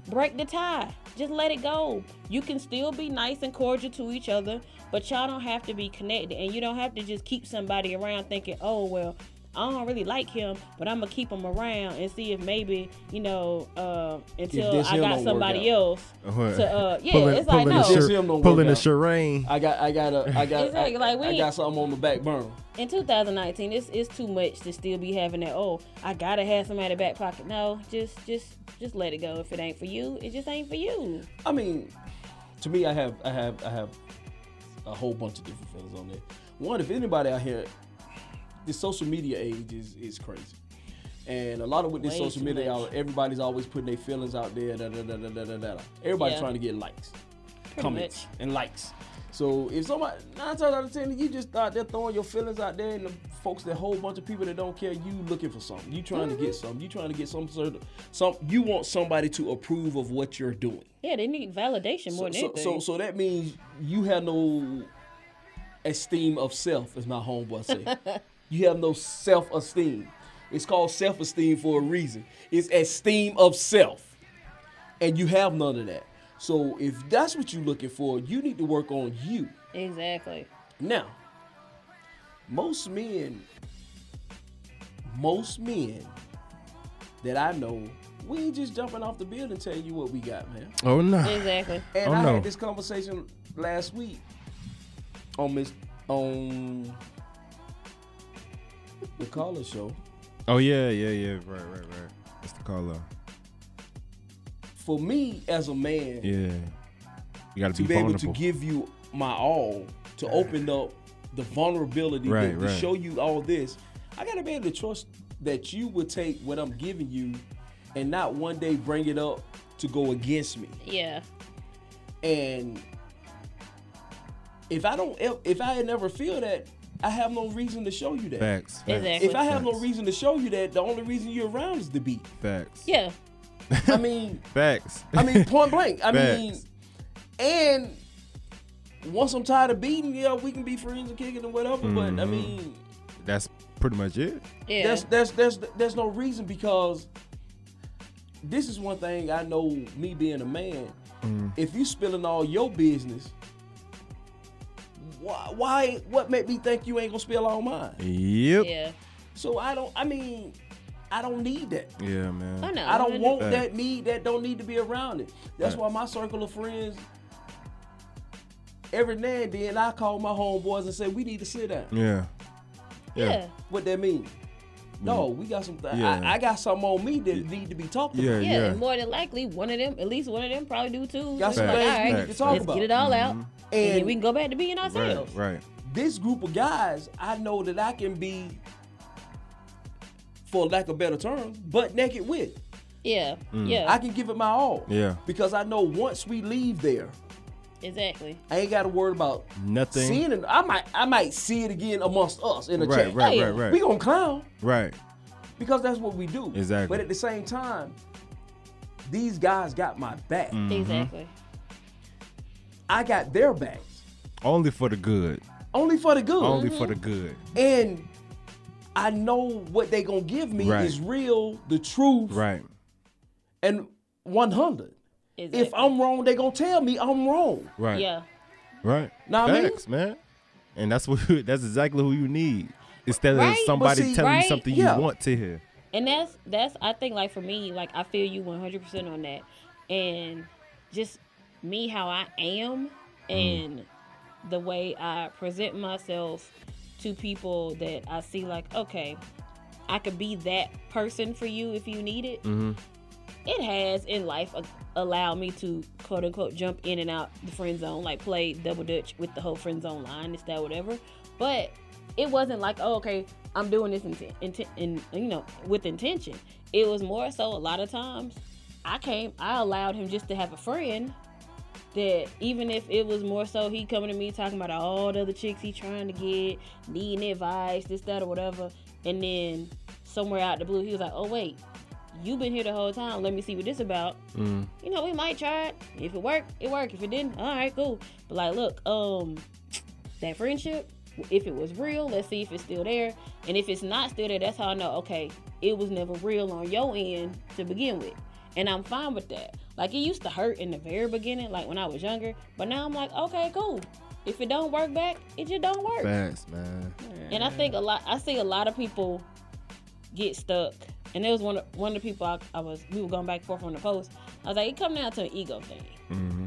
break the tie. Just let it go. You can still be nice and cordial to each other, but y'all don't have to be connected. And you don't have to just keep somebody around thinking, oh, well, I don't really like him, but I'm gonna keep him around and see if maybe you know uh, until I got somebody out. else What? to uh, yeah, Pulling- it's like pulling no. the This him don't pulling work the charade. I got, I got a, I got, Exactly, I, like, we I got something on the back burner. in 2019 it's, it's too much to still be having that oh i gotta have somebody in the back pocket no just just just let it go if it ain't for you it just ain't for you I mean, to me, I have, I have, I have a whole bunch of different feelings on that. One, if anybody out here, the social media age is is crazy, and a lot of with this Way social media, much. everybody's always putting their feelings out there. Da, da, da, da, da, da. Everybody's Yeah. trying to get likes, Pretty comments, much. and likes. So if somebody nine times out of ten, you just out there throwing your feelings out there, and the folks, that whole bunch of people that don't care, you looking for something. You trying to Mm-hmm. get something. You trying to get some sort of some. You want somebody to approve of what you're doing. yeah they need validation more So, than so, anything so, so that means you have no esteem of self, as my homeboy say. you have no self-esteem. It's called self-esteem for a reason. It's esteem of self, and you have none of that. So if that's what you're looking for, you need to work on you. exactly Now, most men, most men that I know we ain't just jumping off the building telling you what we got, man. Oh no. Exactly. And Oh, I no. had this conversation last week on Miss on the caller show. Oh yeah, yeah, yeah. Right, right, right. That's the caller. For me as a man, Yeah. You gotta to be, be able to give you my all, to open up the vulnerability, to- Right, to, right. show you all this, I gotta be able to trust that you would take what I'm giving you and not one day bring it up to go against me. Yeah. And if I don't, if- if I had never feel that, I have no reason to show you that. Facts, facts, Exactly. If I have no reason to show you that, the only reason you're around is the beat. Facts. Yeah. I mean, Facts. I mean, point blank. I mean, and once I'm tired of beating, yeah, we can be friends and kicking and whatever. But I Mhm. mean, That's pretty much it. Yeah. There's there's there's there's no reason because this is one thing I know me being a man. Mm. If you spilling all your business, why why what made me think you ain't gonna spill all mine? Yep. Yeah. So I don't I mean I don't need that. Yeah, man. Oh, I know. I don't want Facts. that need that don't need to be around it. That's why my circle of friends every now and then I call my homeboys and say we need to sit down. Yeah. Yeah. What that mean? No, we got some. Th- Yeah. I, I got something on me that need to be talked Yeah, about. Yeah, yeah. and more than likely, one of them, at least one of them, probably do too. Got It's some like, things all we need to talk let's about. get it all out, Mhm. and, And- we can go back to being ourselves. right. This group of guys, I know that I can be, for lack of better term, butt naked with. Yeah, Mm. yeah, I can give it my all. Yeah. Because I know once we leave there, exactly. I ain't got to worry about Nothing. seeing it. I might, I might see it again amongst us in the Right, chat. right, yeah. right, right. We gonna clown Right. because that's what we do. Exactly. But at the same time, these guys got my back. Mm. Mm-hmm. Exactly. I got their backs. Only for the good. Only for the good. Only for the good. and I know what they gonna give me Right. is real, the truth, Right. and 100. Exactly. If I'm wrong, they gonna tell me I'm wrong. Right. yeah, Right. Now what I mean? Facts, man. And that's what that's exactly who you need. Instead of Right, but somebody see- telling right, you something yeah. you want to hear. and that's that's I think like for me, like I feel you one hundred percent on that, and just me how I am and the way I present myself to people that I see like okay, I could be that person for you if you need it. Mm-hmm. it has in life a- allowed me to quote unquote jump in and out the friend zone, like play double dutch with the whole friend zone line, this, that, whatever. But it wasn't like, oh, okay, I'm doing this in, in, in you know, with intention. It was more so a lot of times I came, I allowed him just to have a friend that even if it was more so he coming to me talking about all the other chicks he trying to get, needing advice, this, that, or whatever, and then somewhere out the blue he was like, oh wait, you been here the whole time. Let me see what this about. Mm. You know, we might try it. If it worked, it worked. If it didn't, all right, cool. But like, look, um, that friendship, if it was real, let's see if it's still there. And if it's not still there, that's how I know. Okay, it was never real on your end to begin with, and I'm fine with that. Like it used to hurt in the very beginning, like when I was younger. But now I'm like, okay, cool. If it don't work back, it just don't work. Facts, man. And I think a lot. I see a lot of people get stuck. And it was one of, one of the people I, I was. We were going back and forth on the post. I was like, it come down to an ego thing. Mm-hmm.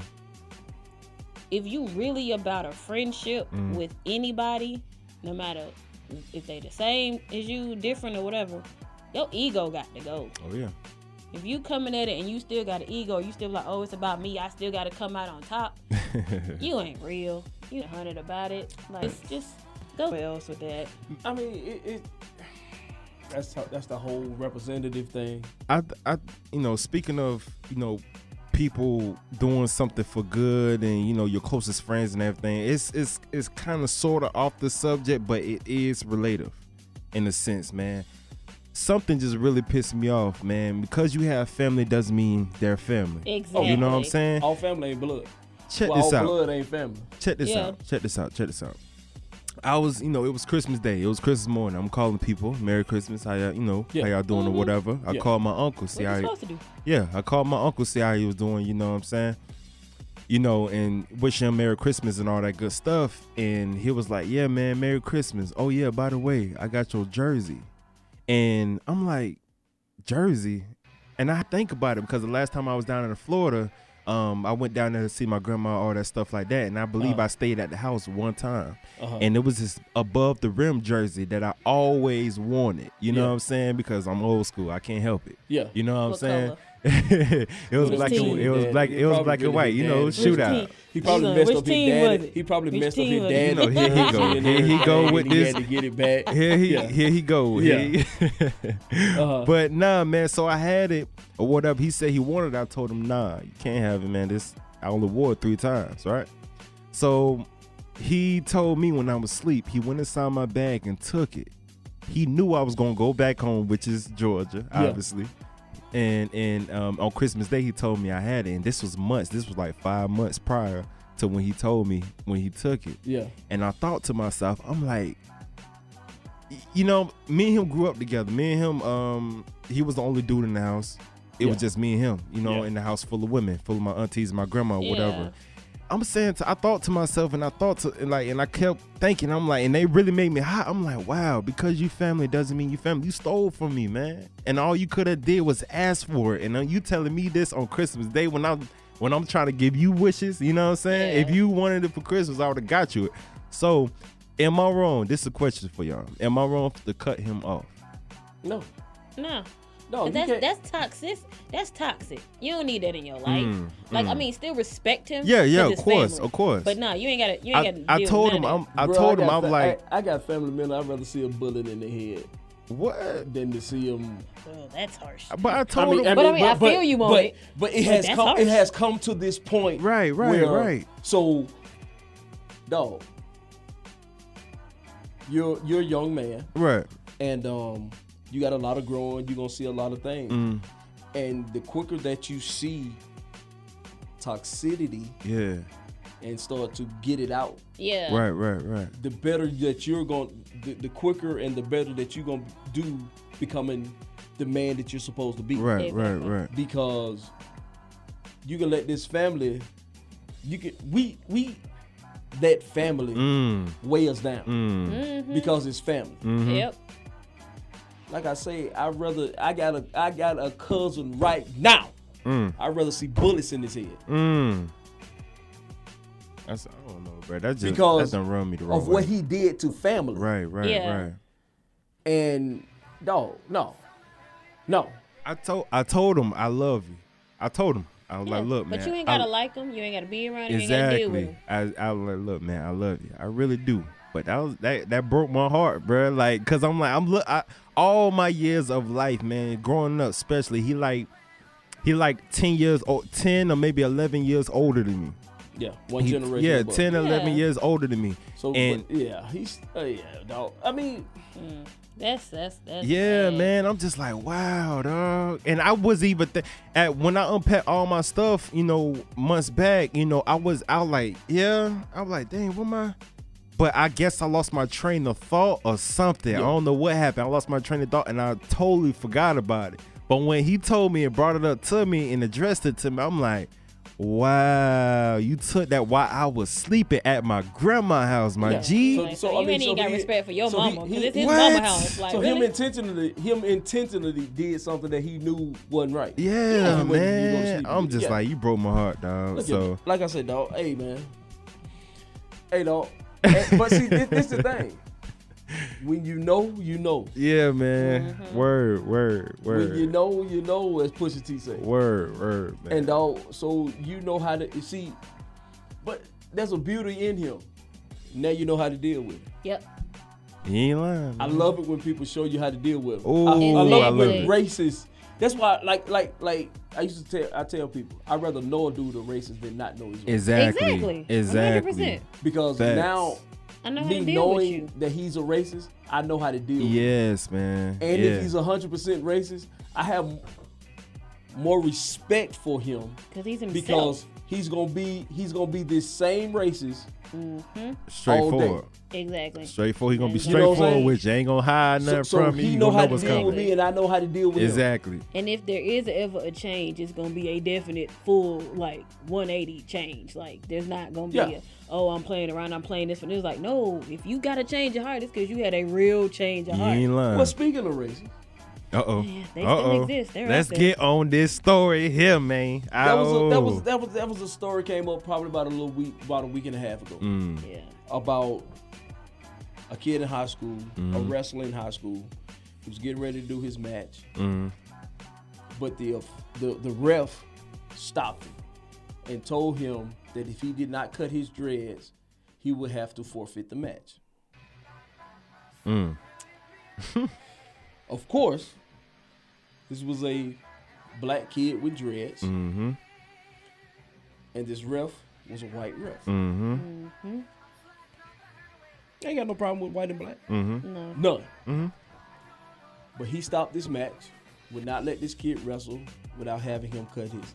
If you really about a friendship Mm. with anybody, no matter if they the same as you, different or whatever, your ego got to go. Oh yeah. If you coming at it and you still got an ego, you still like, oh, it's about me. I still got to come out on top. you ain't real. You ain't hunted about it. Like, it's just go else with that. I mean, it, it that's how, that's the whole representative thing. I, I, you know, speaking of, you know, people doing something for good and you know your closest friends and everything, it's it's it's kind of sort of off the subject, but it is relative, in a sense, man. Something just really pissed me off, man. Because you have family doesn't mean they're family. Exactly. You know what I'm saying? All family ain't blood. Check well, this all out. blood ain't family. Check this Yeah. out. Check this out. Check this out. I was, you know, it was Christmas Day. It was Christmas morning. I'm calling people, Merry Christmas. How y'all, you know, Yeah. how y'all doing or Mhm. whatever. I Yeah. called my uncle, see What how you he, to do? yeah, I called my uncle, see how he was doing. You know what I'm saying? You know, and wishing him Merry Christmas and all that good stuff. And he was like, "Yeah, man, Merry Christmas. Oh yeah, by the way, I got your jersey." And I'm like, "Jersey? And I think about it because the last time I was down in Florida, um, I went down there to see my grandma, all that stuff like that, and I believe Uh-huh. I stayed at the house one time, Uh-huh. and it was this above the rim jersey that I always wanted. You know Yeah. what I'm saying? Because I'm old school, I can't help it. Yeah. you know what I'm saying. color? it was Which black and it was Dad, black he it was probably black and white. You know, daddy. shootout. He probably Which messed team up his was daddy. it? He probably Which messed up his was it? You know, here he go. And Here he go with he this. had to get it back. Here he Yeah. here he go. Yeah. He- Uh-huh. But nah, man. So I had it or whatever. He said he wanted. it. I told him, nah, you can't have it, man. This I only wore it three times, right? So he told me when I was asleep, he went inside my bag and took it. He knew I was gonna go back home, which is Georgia, Yeah. obviously. And and um, on Christmas Day, he told me I had it, and this was months. This was like five months prior to when he told me when he took it. Yeah. And I thought to myself, I'm like, you know, me and him grew up together. Me and him, um, he was the only dude in the house. It was just me and him, you know, Yeah. in the house full of women, full of my aunties, my grandma, Yeah. whatever. I'm saying, to, I thought to myself, and I thought to, and like, and I kept thinking, I'm like, and they really made me hot. I'm like, wow, because you family doesn't mean you family. You stole from me, man, and all you could have did was ask for it. And then you telling me this on Christmas Day when I'm when I'm trying to give you wishes. You know what I'm saying? If you wanted it for Christmas, I would have got you it. So, am I wrong? This is a question for y'all. Am I wrong to cut him off? No. No. No, you that's can't- that's toxic. That's toxic. You don't need that in your life. Mm, like I mm. mean, still respect him. Yeah, yeah, of course, family. of course. But no, you ain't got to. You ain't I, got to. I told him, I'm, I Bro, told him, got I'm fa- like, I, I got family members. I'd rather see a bullet in the head. What? Than to see him. Oh, that's harsh. but I told him, But I mean, I feel you on but, it, But it has that's come. It has come to this point. Right, right, where- right. So, dog, you're you're a young man, right? And um, you got a lot of growing. You're gonna see a lot of things. Mm. And the quicker that you see toxicity yeah, and start to get it out, Yeah. right, right, right. the better that you're going the, the quicker and the better that you're going to do becoming the man that you're supposed to be Right, right, right. because you can let this family you can we we let family Mm. weigh us down Mm. Mhm. because it's family Mhm. Yep. Like i say i rather i got a i got a cousin right now Mm. i'd rather see bullets in his head Mm. That's I don't know, bro. That just because that don't run me the wrong of way. what he did to family Right, right, Yeah. right. and no no no I told I told him I love you. I told him I was Yeah. like, look, man. But you ain't gotta like him. You ain't gotta be around him. You ain't gotta deal with Exactly. him. I I was like, look, man, I love you. I really do. But that was that that broke my heart, bro. Like, cause I'm like, I'm look, I, all my years of life, man, growing up, especially, he like, he like ten years old, ten or maybe eleven years older than me. yeah one He- generation Yeah, above. 10, 11 years older than me. So, and but, yeah, he's uh, yeah, dog. I mean, Mm. That's that's that's. yeah, bad. man, I'm just like, wow, dog. And I was even th- at when I unpacked all my stuff, you know, months back, you know, I was out like, yeah, I'm like, dang, what my but I guess I lost my train of thought or something. I don't know what happened. I lost my train of thought and I totally forgot about it. But when he told me and brought it up to me and addressed it to me, I'm like, wow, you took that while I was sleeping at my grandma's house, my Yeah. G. So, so, you I mean, ain't even so got he- respect for your so mama, he- 'cause it's his What? mama house. Like so him intentionally, him intentionally did something that he knew wasn't right. Yeah, He wasn't gonna man. sleep. I'm just Yeah. like, you broke my heart, dog. Look so me. like I said, dog. Hey, man. Hey, dog. And- but see, this, this the thing. When you know, you know. Yeah, man. Word, word, word. When you know, you know, as Pusha T say. Word, word, man. And dog, so you know how to you see. But there's a beauty in him. Now you know how to deal with it. Yep. you ain't lying. I love it when people show you how to deal with it. Ooh, I, I love it when it. Racist. That's why, like, like, like I used to tell, I tell people, I'd rather know a dude a racist than not know he's racist. Exactly. Exactly. Exactly. 100%. Because Facts. now, I know how me to deal with knowing you. that he's a racist, I know how to deal with it. Yes, man. And yeah. if he's hundred percent racist, I have more respect for him Cause he's himself. because he's gonna be he's gonna be this same racist Mm-hmm. straightforward. Exactly. Straightforward. He gonna be You know what I'm straightforward with you. Ain't gonna hide nothing so from you. he You know how to what's deal with me, and I know how to deal with him. Exactly. And if there is ever a change, it's gonna be a definite full like 180 change. Like there's not gonna be Yeah. a oh I'm playing around, I'm playing this one. It's like no, if you got to change your heart, it's because you had a real change of You heart. ain't lying. Well, speaking of racist, Uh oh. they Uh still oh. exist. They're Let's get on this story here, man. That was, a, that Oh. was that was that was a story came up probably about a little week, about a week and a half ago. Mm. Yeah. About a kid in high school, a Mhm. wrestler in high school, who was getting ready to do his match, Mm. but the the the ref stopped him and told him that if he did not cut his dreads, he would have to forfeit the match. Mm. Of course, this was a black kid with dreads, Mm-hmm. and this ref was a white ref. Mm-hmm. Mm-hmm. I ain't got no problem with white and black. Mm-hmm. No. None. Mm-hmm. But he stopped this match, would not let this kid wrestle without having him cut his.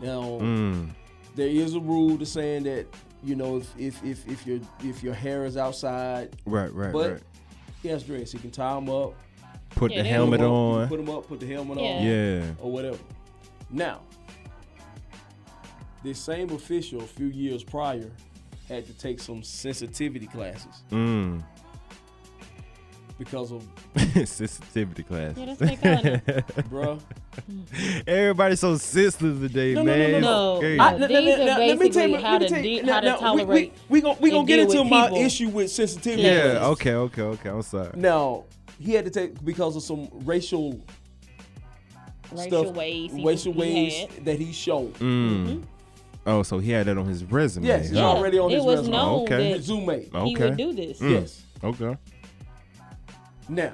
Now, Mm. there is a rule to saying that you know if if if, if your if your hair is outside, Right, right, but right. he has dreads. He can tie them up, Put Yeah, the helmet up, on. put them up, put the helmet Yeah. on, Yeah. or whatever. Now, this same official a few years prior had to take some sensitivity classes Mm. because of Sensitivity class. Yeah, that's what they calling it. bruh. Everybody's so sensitive today, No, no, no, man. no, no. Hey. I- I- These are let basically how let me to tell you- de- how to now, we- tolerate We, we, gon' we and gonna get into my issue with sensitivity. yeah, classes. okay, okay, okay. I'm sorry. Now he had to take because of some racial racial stuff, ways. He, racial he ways had. that he's shown. Mm. Oh, so he had that on his resume. Yes, it's huh? already on it his was resume. known Okay. that Zoom. Okay. he would do this. Mm. Yes. Okay. Now,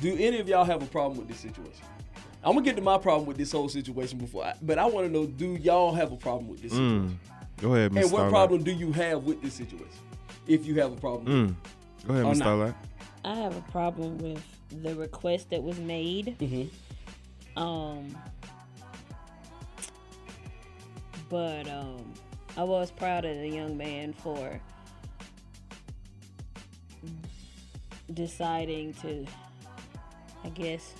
do any of y'all have a problem with this situation? I'm gonna get to my problem with this whole situation before, I, but I want to know: Do y'all have a problem with this situation? Mm. Go ahead, Mr. And what Starlight. problem do you have with this situation? If you have a problem, with Mm. Go ahead, Or Starlight. I have a problem with the request that was made. Mhm. Um, but um, I was proud of the young man for deciding to, I guess,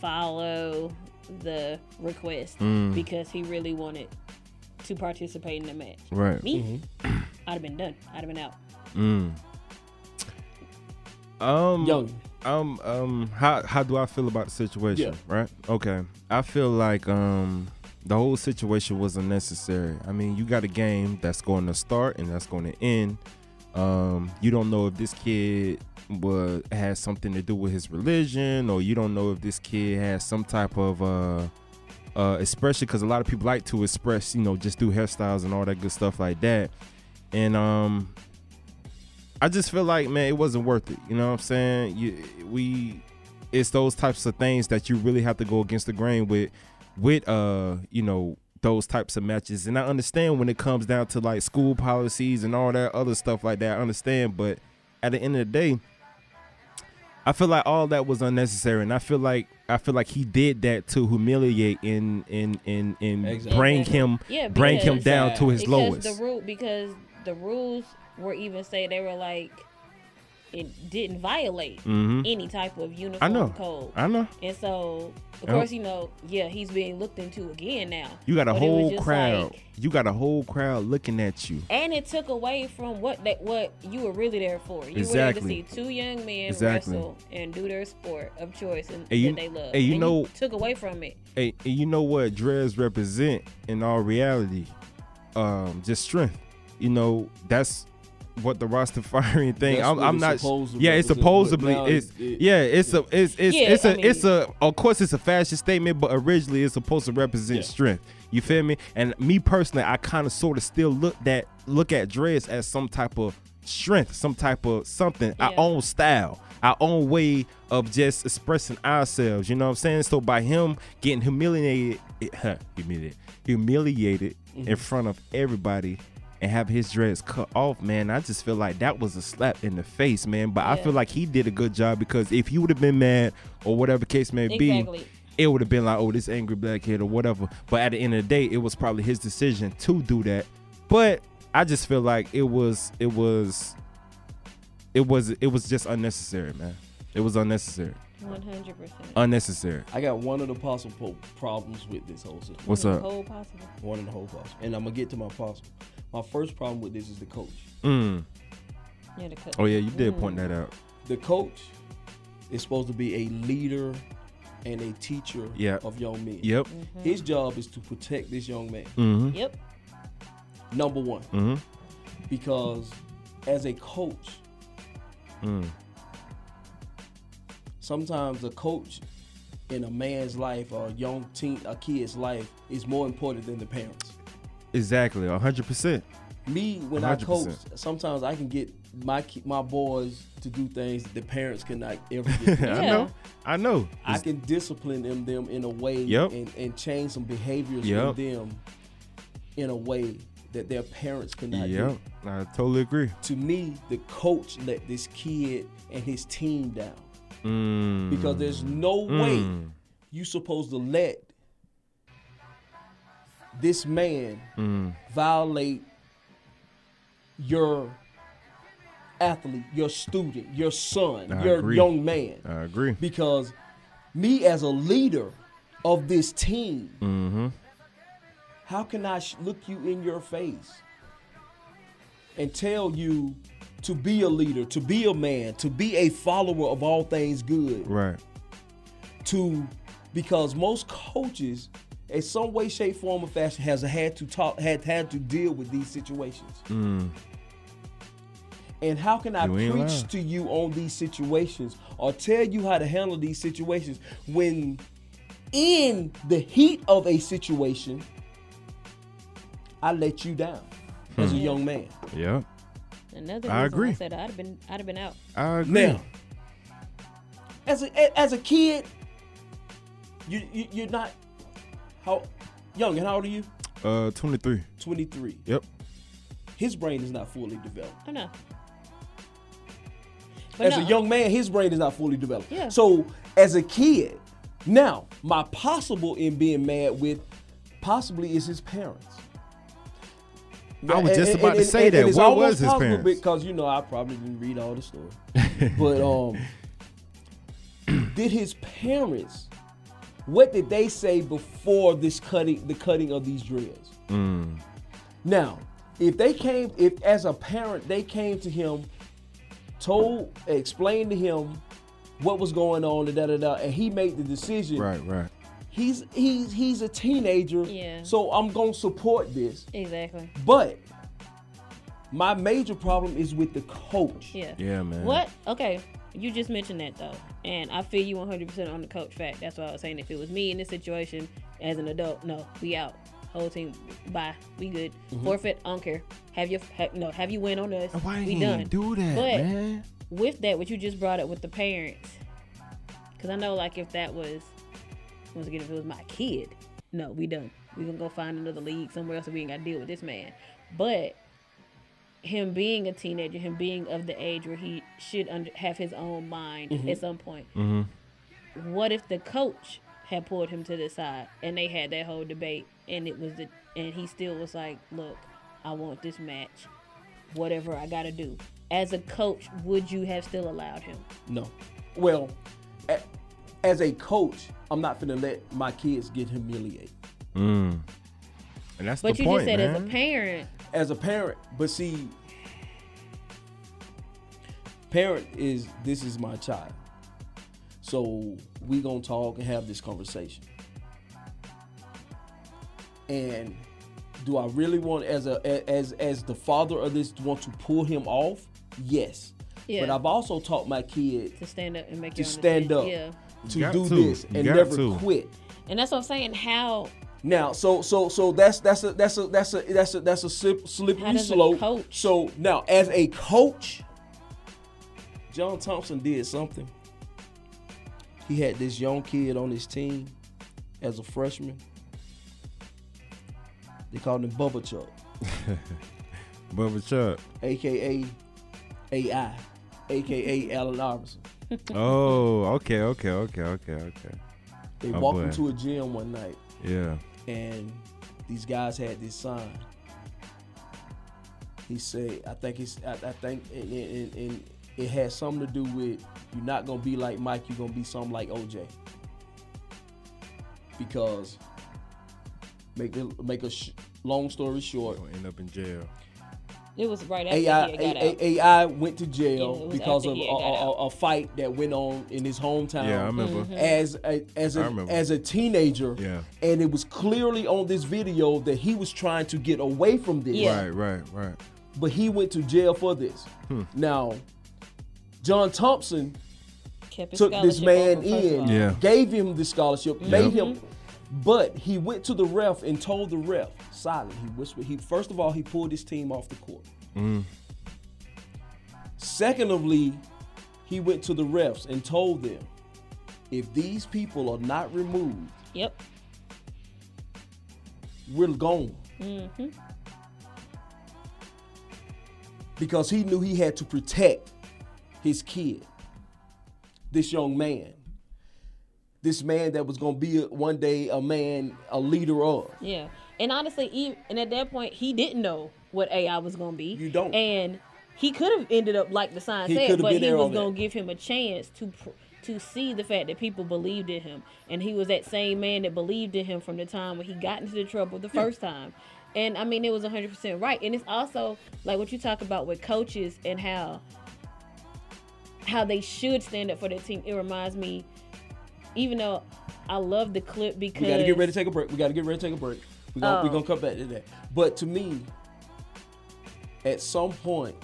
follow the request Mm. because he really wanted to participate in the match. Right. Me, I'd have been done. I'd have been out. Mm. Um, Young. Um, um, how how do I feel about the situation? Yeah. Right. Okay. I feel like um the whole situation was unnecessary. I mean, you got a game that's going to start and that's going to end. Um, you don't know if this kid was has something to do with his religion, or you don't know if this kid has some type of uh uh especially because a lot of people like to express, you know, just do hairstyles and all that good stuff like that. And um I just feel like man, it wasn't worth it. You know what I'm saying? You we it's those types of things that you really have to go against the grain with with uh, you know, those types of matches. And I understand when it comes down to like school policies and all that other stuff like that. I understand, but at the end of the day, I feel like all that was unnecessary, and I feel like I feel like he did that to humiliate and and and and Exactly. bring him Yeah, bring him because- down to his because lowest. The rule because the rules were even say they were like it didn't violate Mhm. any type of uniform I know. code. I know. And so of course, you know, yeah, he's being looked into again now. You got a But whole crowd. like- you got a whole crowd looking at you. and it took away from what that what you were really there for. You Exactly. were there to see two young men Exactly. wrestle and do their sport of choice and And you- that they love. and you and know- took away from it. Hey, and you know what dreads represent in all reality? Um, just strength. You know, that's what the Rastafarian thing. That's I'm, what I'm not. supposed yeah, it's supposedly. now It's it- it- yeah. It's a. It's it's Yeah, it's a. I mean- it's a. Of course, it's a fashion statement, but originally it's supposed to represent Yeah. strength. You feel me? And me personally, I kind of sort of still look that look at dreads as some type of strength, some type of something, our Yeah. own style, our own way of just expressing ourselves. You know what I'm saying? So by him getting humiliated, humiliated, humiliated in mm-hmm. front of everybody. And have his dreads cut off, man. I just feel like that was a slap in the face, man. But I feel like he did a good job because if he would have been mad or whatever case may be, it would have been like, oh, this angry black kid or whatever. But at the end of the day, it was probably his decision to do that. But I just feel like it was, it was, it was, it was just unnecessary, man. It was unnecessary, One hundred percent. unnecessary. I got one of the possible problems with this whole situation. What's up? Whole possible. One of the whole possible, and I'm gonna get to my possible. My first problem with this is the coach. Mm. Yeah, the cut. Oh yeah, you did Mm. point that out. The coach is supposed to be a leader and a teacher Yep. of young men. Yep. Mm-hmm. His job is to protect this young man. Mhm. Yep. Number one, Mhm. because as a coach, Mm. sometimes a coach in a man's life or a young teen, a kid's life is more important than the parents. Exactly. hundred percent. Me, when I coach, sometimes I can get my my boys to do things that the parents cannot ever get. I know. I know. I can discipline them them in a way Yep. and, and change some behaviors Yep. in them in a way that their parents cannot Yep. do. I totally agree. To me, the coach let this kid and his team down Mm. because there's no way Mm. you supposed to let this man Mm. violate your athlete, your student, your son, I your agree. young man. I agree. Because me as a leader of this team, Mm-hmm. how can I look you in your face and tell you to be a leader, to be a man, to be a follower of all things good? Right. To because most coaches, in some way, shape, form, or fashion, has had to talk, had had to deal with these situations. Mm. And how can I preach lying. to you on these situations or tell you how to handle these situations when in the heat of a situation, I let you down as a Hmm. young man? Yeah. Another I agree. I said I'd have been I'd have been out. I agree. Now, as a a- as a kid, you, you you're not how young and how old are you? Uh, twenty three. Twenty three. Yep. His brain is not fully developed. I know. But as no. a young man, his brain is not fully developed. Yeah. So as a kid, now my possible in being mad with possibly is his parents. I was just about to say that. it's What almost was his parents? Because you know I probably didn't read all the story, but um, did his parents? What did they say before this cutting, the cutting of these dreads? Mm. Now, if they came, if as a parent they came to him, told, explained to him what was going on, and da da da, and he made the decision. Right. Right. He's he's he's a teenager. Yeah. So I'm gonna support this. Exactly. But my major problem is with the coach. Yeah. Yeah, man. What? Okay. You just mentioned that though, and I feel you 100% on the coach fact. That's why I was saying if it was me in this situation as an adult, no, we out. Whole team, bye. We good. Mhm. Forfeit. I don't care. Have your ha, no. Have you win on us? Why we done. do that, but man? with that, what you just brought up with the parents, because I know like if that was once again if it was my kid, no, we done. We gonna go find another league somewhere else. So we ain't got to deal with this man. But him being a teenager, him being of the age where he should under, have his own mind Mhm. at some point. Mm-hmm. What if the coach had pulled him to the side and they had that whole debate and it was the and he still was like, "Look, I want this match. Whatever I got to do." As a coach, would you have still allowed him? No. Well, as a coach, I'm not gonna let my kids get humiliated. Mm. And that's But the you just said man. as a parent, As a parent, but see, parent is this is my child. So we gonna talk and have this conversation. And do I really want as a a- as as the father of this want to pull him off? Yes. Yeah. But I've also taught my kid to stand up and make to stand up, decision. to You do to. this and never to. quit. And that's what I'm saying. How Now, so so so that's that's a that's a that's a that's a that's a slip, How slippery does a slope. coach- So now, as a coach, John Thompson did something. He had this young kid on his team as a freshman. They called him Bubba Chuck, Bubba Chuck. aka AI, aka Allen Iverson. Oh, okay, okay, okay, okay, okay. They Oh, walked boy. into a gym one night. Yeah. And these guys had this sign. He said, "I think it's, I, I think, and, and, and it has something to do with you're not gonna be like Mike, you're gonna be something like OJ." Because make the make a sh- long story short, end up in jail. It was right after AI, he got A- out. AI went to jail Yeah, because of a, a, a, a fight that went on in his hometown. Yeah, I remember. Mhm. As a, as I a, remember. as a teenager, Yeah. and it was clearly on this video that he was trying to get away from this. Right, right, right. But he went to jail for this. Hmm. Now, John Thompson Kept took this man over, first of in. Yeah. gave him the scholarship, made him. But he went to the ref and told the ref, silent. He whispered. He first of all he pulled his team off the court. Mm. Secondly, he went to the refs and told them, if these people are not removed, Yep. we're gone. Mm-hmm. Because he knew he had to protect his kid, this young man, this man that was going to be a- one day a man, a leader of. Yeah. And honestly, even, and at that point, he didn't know what AI was going to be. You don't. And he could have ended up like the sign He said, but he was going to give him a chance to pr- to see the fact that people believed in him, and he was that same man that believed in him from the time when he got into the trouble the first time. And I mean, it was 100% right. And it's also like what you talk about with coaches and how how they should stand up for their team. It reminds me, even though I love the clip because We got to get ready to take a break. We got to get ready to take a break. We're gonna, we're Oh. gonna come back to that. But to me, at some point,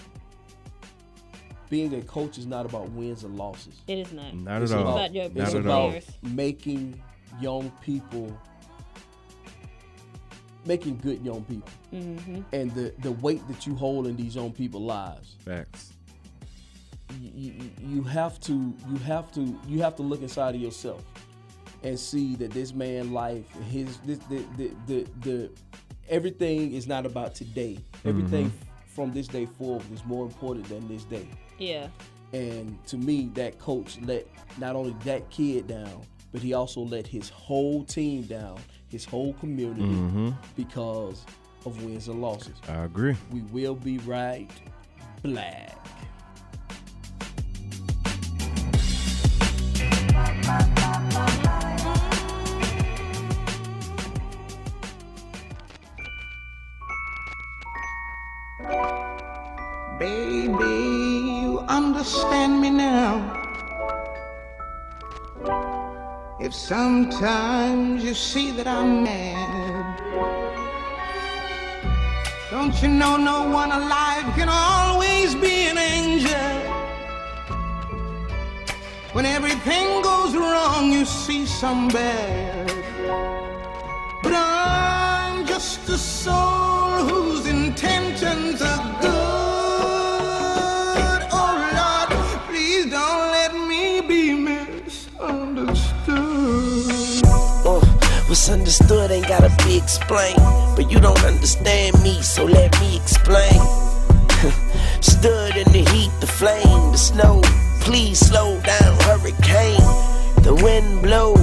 being a coach is not about wins and losses. It is not. Not it's at all. About, About your- it's Not at about all. players. making young people, making good young people, Mm-hmm. and the the weight that you hold in these young people's lives. Facts. You, you, you have to you have to you have to look inside of yourself and see that this man life his this the the the, the everything is not about today everything from this day forward is more important than this day Yeah. and to me that coach let not only that kid down but he also let his whole team down his whole community Mhm. because of wins and losses I agree. we will be right black If sometimes you see that I'm mad, don't you know no one alive can always be an angel? When everything goes wrong, you see some bad. But I'm just a soul whose understood ain't gotta be explained. But you don't understand me, so let me explain. Stood in the heat, the flame, the snow. Please slow down, hurricane. The wind blow,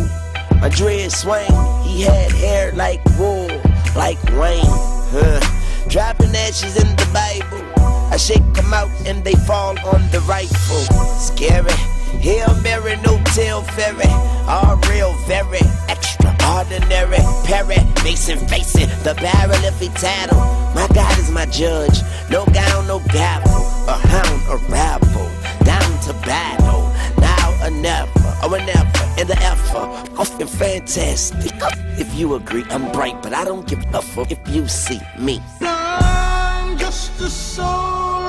my dread swing. He had hair like wool, like rain. Dropping ashes in the Bible. I shake them out and they fall on the rifle. Scary. Hail Mary, no tail fairy. All real, very extraordinary. Perry, facing, facing the barrel if he tattle. My God is my judge. No gown, no gavel. A hound, a rabble. Down to battle. Now or never, or never in the effort. Often fantastic. If you agree, I'm bright, but I don't give a fuck if you see me. I'm just a soul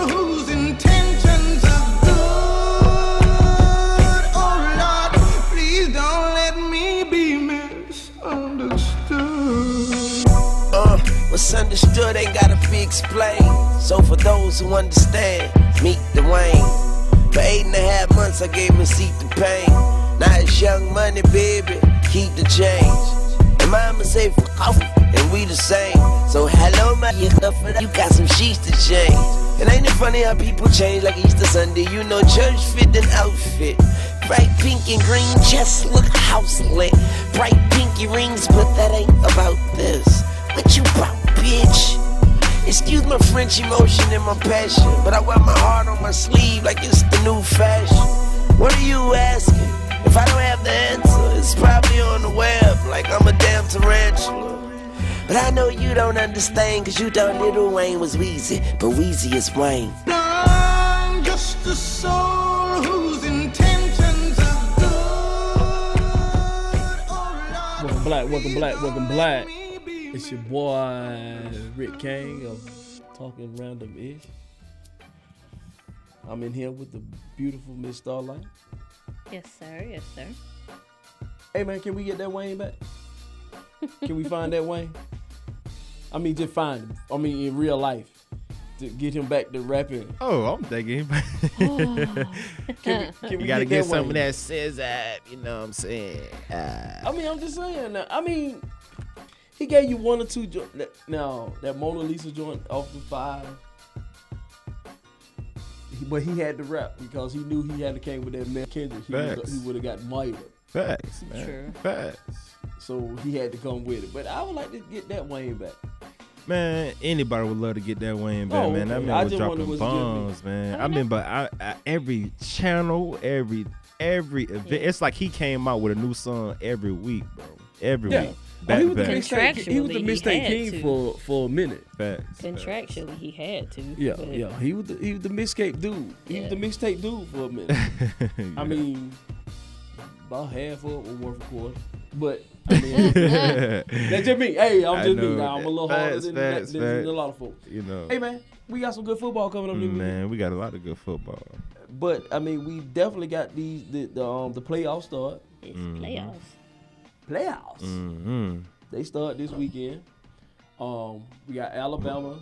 understood ain't gotta be explained. So for those who understand, meet the Wayne. For eight and a half months, I gave him seat to pain. Now it's young money, baby. Keep the change. And mama say for coffee, and we the same. So hello, my you got some sheets to change. And ain't it funny how people change like Easter Sunday? You know, church fit an outfit. Bright pink and green chest look house lit. Bright pinky rings, but that ain't about this. What you about, bitch? Excuse my French emotion and my passion, but I wear my heart on my sleeve like it's the new fashion. What are you asking? If I don't have the answer, it's probably on the web like I'm a damn tarantula. But I know you don't understand, cause you thought Little oh, Wayne was Weezy, but Weezy is Wayne. I'm just a soul whose intentions are oh, Welcome black, welcome black, welcome black. It's your boy Rick King of Talking Random Ish. I'm in here with the beautiful Miss Starlight. Yes, sir. Yes, sir. Hey man, can we get that Wayne back? Can we find that Wayne? I mean, just find him. I mean, in real life, to get him back to rapping. Oh, I'm thinking. Can we, can we you gotta get, get that some of Wayne? that scissor, you know what I'm saying? Uh, I mean, I'm just saying. Now, I mean, he gave you one or two. Jo- that- now that Mona Lisa joint off the five, but he had to rap because he knew he had to came with that Mel Kendrick. He would Facts. he would have got mired. Facts, man. True. Facts. So he had to come with it. But I would like to get that Wayne back. Man, anybody would love to get that Wayne back, Oh, man. That okay. man I was just dropping was it just me? bombs, man. I mean, but I, I, every channel, every every event, it's like he came out with a new song every week, bro. Every Yeah. week. Oh, Back he to was the back. mixtape. He was the Contractually, he king for for a minute. Facts. Contractually, he had to. Yeah, but- yeah. He was the, he was the mixtape dude. He was the mixtape dude for a minute. I mean, about half of it was worth a quarter. But I mean, that's just me. Hey, I'm just me. Now I'm a little harder Facts, than, facts, than, than facts. a lot of folks. You know. Hey man, we got some good football coming up. this weekend. Man, we got a lot of good football. But I mean, we definitely got these the the, um, the playoffs start. It's Mhm. playoffs. Playoffs. Mm-hmm. They start this weekend. Um, we got Alabama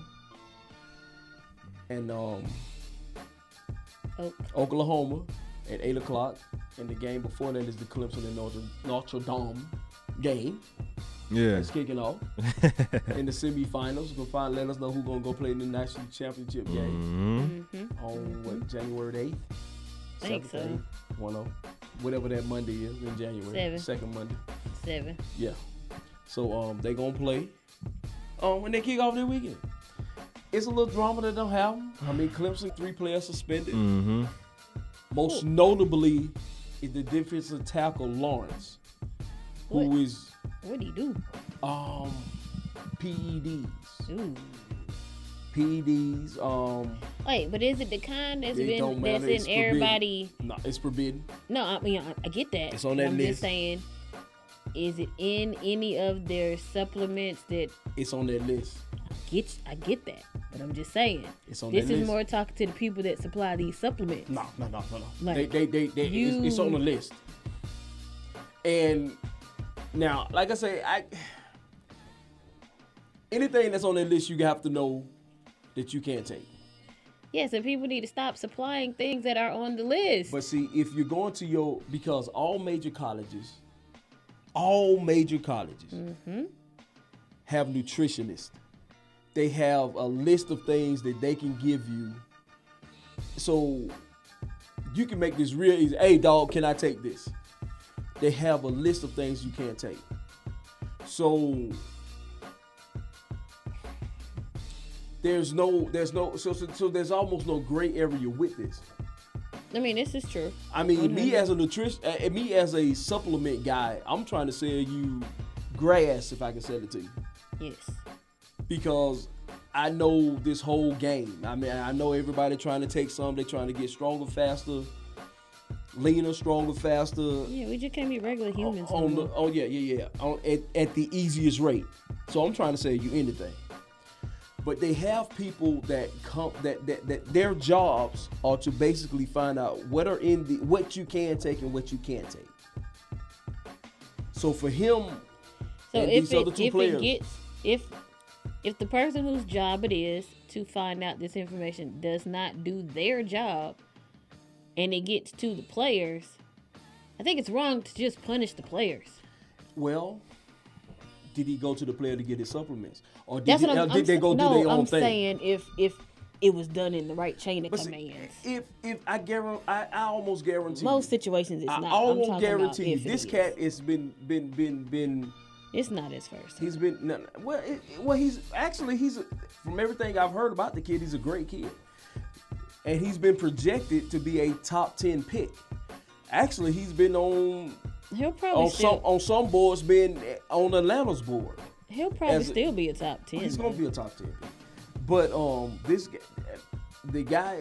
and um, Oklahoma at eight o'clock, and the game before that is the Clemson and Notre, Notre Dame game. Yeah. It's kicking off in the semifinals. We'll find let us know who's gonna go play in the national championship game Mhm. on what January eighth. Think so. One oh, whatever that Monday is in January. Seven. Second Monday. Seven. Yeah. So um, they gonna play. Um, when they kick off their weekend, it's a little drama that don't happen. I mean, Clemson three players suspended. Mm-hmm. Most notably is the defensive tackle Lawrence, who What? is What do you do? um PEDs. Ooh. PEDs. Um, Wait, but is it the kind that's been don't that's in It's forbidden. everybody? No, it's forbidden. No, I mean I, I get that. It's on that I'm list. just saying, is it in any of their supplements that It's on that list. get? I get that, but I'm just saying. It's on their list. this is list. more talking to the people that supply these supplements. No, no, no, no, no. Like, they, they, they, they it's, it's on the list. And now, like I say, I anything that's on that list, you have to know that you can't take. Yes, and people need to stop supplying things that are on the list. But see, if you're going to your because all major colleges, all major colleges Mm-hmm. have nutritionists. They have a list of things that they can give you. So you can make this real easy. Hey dog, can I take this? They have a list of things you can't take. So there's no there's no so so, so there's almost no gray area with this. I mean, this is true. I mean, me as a nutrition, uh, me as a supplement guy, I'm trying to sell you grass if I can sell it to you Yes. because I know this whole game. I mean, I know everybody trying to take some. They're trying to get stronger, faster, leaner, stronger, faster. Yeah, we just can't be regular humans. no On the, oh yeah, yeah, yeah. On, at, at the easiest rate. So I'm trying to sell you anything. But they have people that come that, that that their jobs are to basically find out what are in the what you can take and what you can't take. So for him So and if these other it, two if players, it gets if if the person whose job it is to find out this information does not do their job and it gets to the players, I think it's wrong to just punish the players. well, did he go to the player to get his supplements, or did, he, I'm, uh, did I'm they go no, do their own I'm thing? saying if if it was done in the right chain of But see, commands. if if I guarantee, I, I almost guarantee. Most situations it's I not. I'm almost guarantee you, about if it this is. cat has been been been been. It's not his first. He's been no, no, well. It- well, he's actually he's from everything I've heard about the kid, he's a great kid, and he's been projected to be a top ten pick. Actually, he's been on He'll probably on still, some on some boards, being on Atlanta's board. He'll probably As a- still be a top ten. He's gonna be a top ten. But um, this the guy,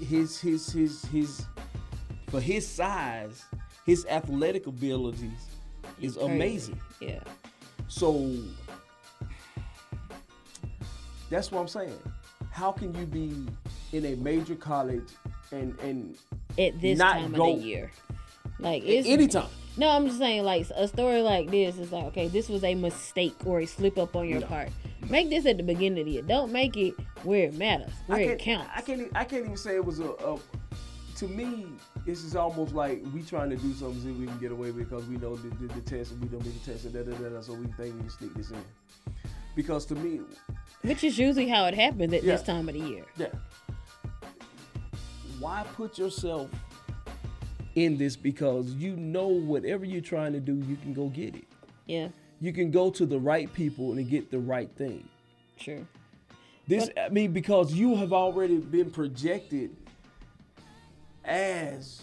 his his his his for his size, his athletic abilities is Crazy. amazing. Yeah. So that's what I'm saying. How can you be in a major college and and At this not time go of the year. Like it's anytime. No, I'm just saying like a story like this is like okay, this was a mistake or a slip up on your part. Make this at the beginning of the year. Don't make it where it matters, where I it can't, counts. I can't. I can't even say it was a. a to me, this is almost like we trying to do something so we can get away with because we know the, the, the test and we don't need the test and da, da, da, da, so we think we can sneak this in. Because to me, Which is usually how it happens at this time of the year. yeah. Why put yourself in this? Because you know whatever you're trying to do, you can go get it. Yeah. You can go to the right people and get the right thing. Sure. This, I mean, because you have already been projected as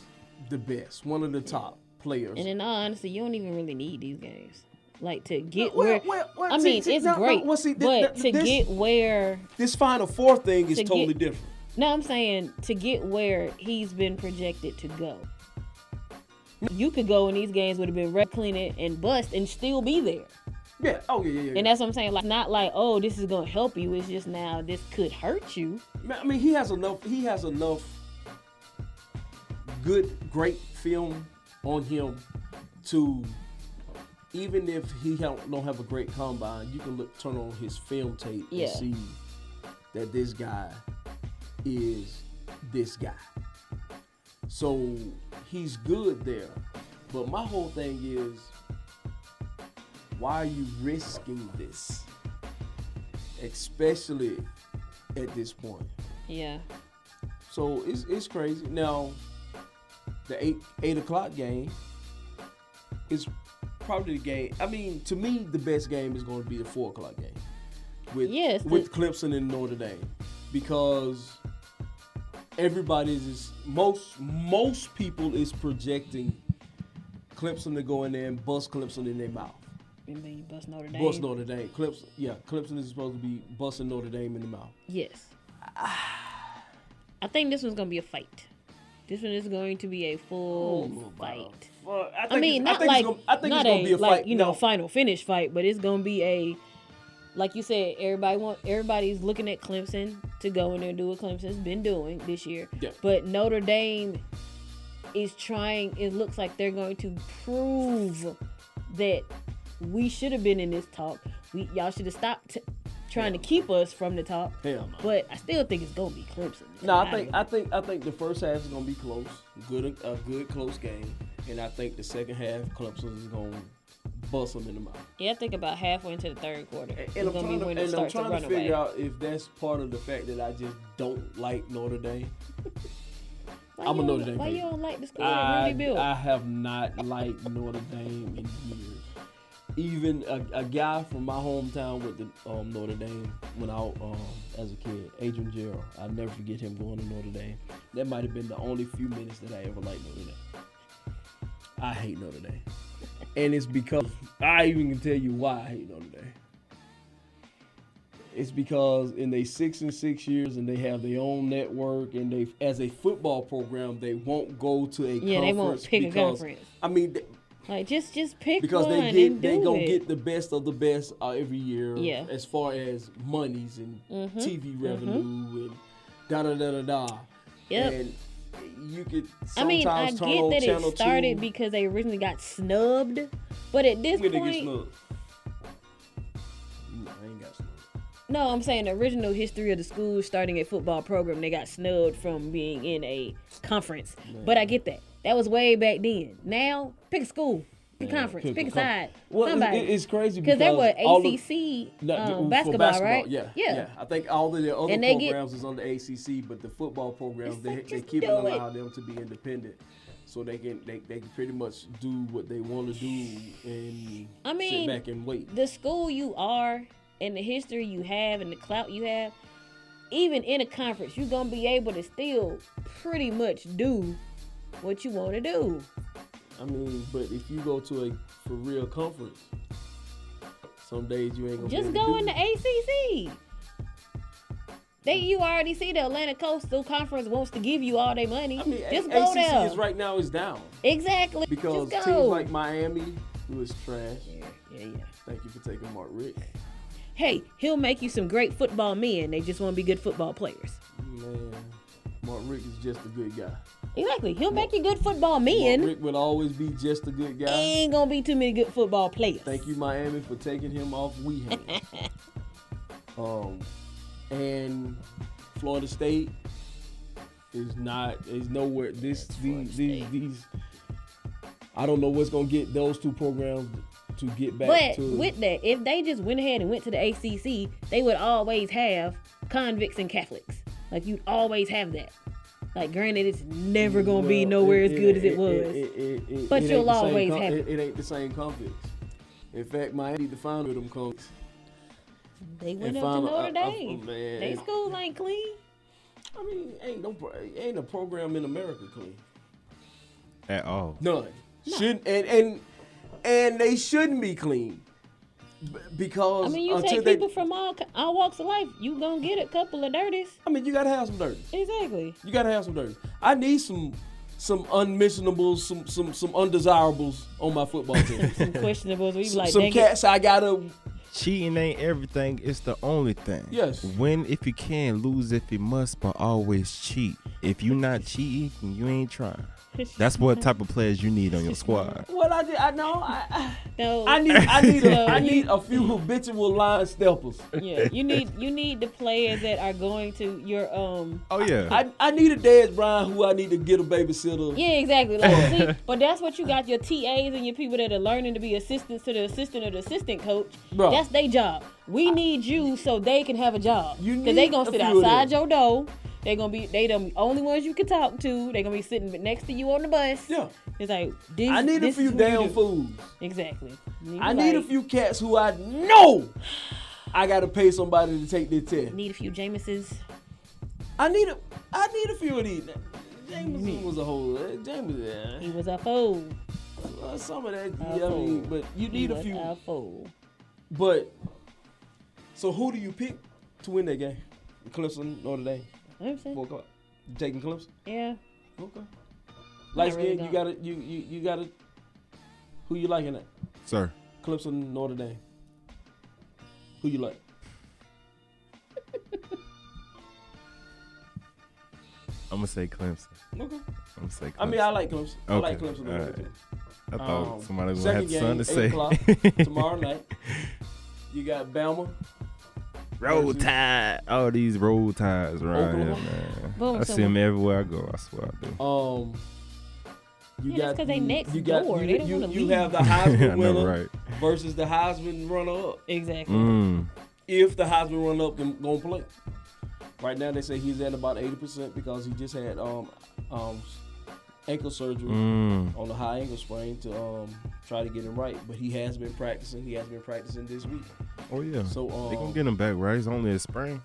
the best, one of the top players. And in all honesty, you don't even really need these games. Like to get Well, where well, well, I see- mean, see, it's no, no, great, well, see, but thi- to this- get where This Final Four thing is to totally get- different. No, I'm saying to get where he's been projected to go. You could go in these games would have been red clean it and bust and still be there. Yeah. Oh yeah, yeah, yeah. And that's what I'm saying. Like not like, oh, this is gonna help you. It's just now this could hurt you. I mean, he has enough. He has enough good, great film on him to even if he don't don't have a great combine, you can look turn on his film tape Yeah. and see that this guy is this guy. So he's good there. But my whole thing is why are you risking this? Especially at this point. Yeah. So it's it's crazy. Now, the eight eight o'clock game is probably the game. I mean, to me, the best game is going to be the four o'clock game with Yes, the- with Clemson and Notre Dame because everybody is most most people is projecting Clemson to go in there and bust Clemson in their mouth. You bust Notre Dame. Bust Notre Dame. Clemson, yeah, Clemson is supposed to be busting Notre Dame in the mouth. Yes. I think this one's gonna be a fight. This one is going to be a full oh, fight. I, think mean, I not think it's like gonna- I think not it's gonna a, be a like fight. you know No. final finish fight, but it's gonna be a like you said. Everybody want everybody's looking at Clemson to go in there and do what Clemson's been doing this year. Yeah. But Notre Dame is trying. It looks like they're going to prove that we should have been in this talk. We y'all should have stopped t- trying to keep us from the talk. Hell no. But I still think it's gonna be Clemson. No, I think I think I think the first half is gonna be close, good a good close game, and I think the second half Clemson is gonna bust them in the mouth. Yeah, I think about halfway into the third quarter. And it's I'm gonna trying, be when to, it and I'm starts to trying run to away. figure out if that's part of the fact that I just don't like Notre Dame. Why I'm a you Notre Dame Why fan. you don't like the school that I, Rudy? I have not liked Notre Dame in years. Even a, a guy from my hometown with the um, Notre Dame when I um, as a kid, Adrian Gerald. I'll never forget him going to Notre Dame. That might have been the only few minutes that I ever liked Notre Dame. I hate Notre Dame, and it's because I even can tell you why I hate Notre Dame. It's because in they six and six years, and they have their own network, and they as a football program, they won't go to a Yeah, they won't pick a conference. I mean, th- like just just pick because they get they gonna it. get the best of the best uh, every year. Yeah. As far as monies and Mhm, TV mhm. revenue and da da da da da. Yep. And you could. I mean, I get that it started 2. because they originally got snubbed, but at this When get point. No, I ain't got snubbed. no, I'm saying the original history of the school starting a football program, they got snubbed from being in a conference. But I get that. That was way back then. Now, pick a school, Yeah, conference, pick a side. Well, it's- somebody. it's crazy because they were the- ACC No, um, for basketball, right? Yeah, yeah. I think all of the other they get- programs is under ACC, but the football programs they, they keep it. allow them to be independent, so they can they, they can pretty much do what they want to do and I mean, sit back and wait. the school you are and the history you have and the clout you have, even in a conference, you're gonna be able to still pretty much do what you want to do. I mean, but if you go to a for real conference, Some days you ain't gonna. be Just go in the. ACC. They, you already see the Atlantic Coastal Conference wants to give you all their money. Just go ACC there. is right now is down Exactly. because teams like Miami, who is trash. Yeah, yeah, yeah. Thank you for taking Mark Richt. hey, he'll make you some great football men. They just want to be good football players. Man, Mark Richt is just a good guy. Exactly. He'll make you good football men. Richt will always be just a good guy. Ain't gonna be too many good football players. Thank you, Miami, for taking him off we hands. um, and Florida State is not is nowhere. This these these, these I don't know what's gonna get those two programs to get back But to. with that, if they just went ahead and went to the ACC, they would always have convicts and Catholics. Like you'd always have that. Like granted, it's never gonna be Well, nowhere as good as it, it- was. it- it- it- but it you'll ain't always com- have it. It ain't the same convicts. In fact, Miami the to find them convicts. They went and up to Notre a- a- Dame. Oh, man. They school ain't clean. I mean, ain't no ain't a program in America clean. At all. None. Shouldn't and and and they shouldn't be clean B- because I mean, you until take they, people from all all walks of life, you gonna get a couple of dirties. I mean, you gotta have some dirties. Exactly. You gotta have some dirties. I need some some unmentionables, some some some undesirables on my football team. Some questionables. We like, some dang it. cats I gotta. Cheating ain't everything. It's the only thing. Yes. Win if you can, lose if you must, but always cheat. If you not cheating, you ain't trying. That's what type of players you need on your squad. Well, I did. I know. I, I No, I need. I need. A, I need a few habitual line steppers. Yeah, you need you need the players that are going to your um. Oh yeah. I, I need a Dez Bryant who I need to get a babysitter. Yeah, exactly. Like, see, but that's what you got your TAs and your people that are learning to be assistants to the assistant or the assistant coach. Bro. That's their job. We need you so they can have a job. You Because they need gonna a sit few of outside your door. They gonna be they the only ones you can talk to. They're gonna be sitting next to you on the bus. Yeah. It's like this. I need a few is what you damn fools. Exactly. I need a few cats who I know I gotta pay somebody to take their test. Need a few Jameses. I need a I need a few of these. Jameson was a whole uh, Jameson. He was a fool. Uh, some of that, A yeah, I mean, but you He need a few. A fool. But so who do you pick to win that game? Clemson, Notre Dame. I'm saying. Four o'clock. Taking Clemson? Yeah. Okay. Light really you got it. you you you got it. who you liking that? Sir. Clemson, Notre Dame. Who you like? I'm gonna say Clemson. Okay. I'm gonna say Clemson. I mean, I like Clemson. I like Okay, Clemson. a little all bit, right. too. I thought Um, somebody was gonna have second something to say. tomorrow night. You got Bama. Roll Tide. All these roll tides around here, man. Boom, I see them everywhere I go. I swear I do. Um, you Yeah, that's got 'cause they you- next you got, door. You, They don't you, wanna you leave. have the I Heisman know, winner right. versus the Heisman runner up. Exactly. Mm. If the Heisman runner up can gonna play. Right now they say he's at about eighty percent because he just had um um ankle surgery Mm. on the high ankle sprain to um try to get him right. But he has been practicing. He has been practicing this week. Oh yeah. So um, they gonna get him back, right? It's only a spring.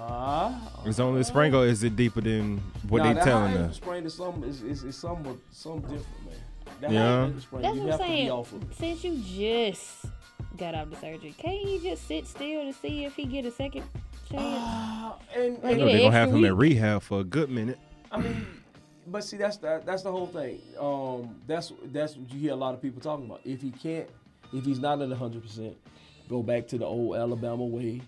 Ah, It's only a spring, or is it deeper than what nah, they that telling us? sprain is some is is, is some some different, man. That Yeah. high ankle sprain, That's you what have I'm to be saying. off of. Since you just got out the surgery, can't you just sit still to see if he get a second chance? and, I Like, know they an gonna have extra him in week. rehab for a good minute. I mean, but see, that's that, that's the whole thing. Um, that's that's what you hear a lot of people talking about. If he can't, if he's not at hundred percent, go back to the old Alabama way.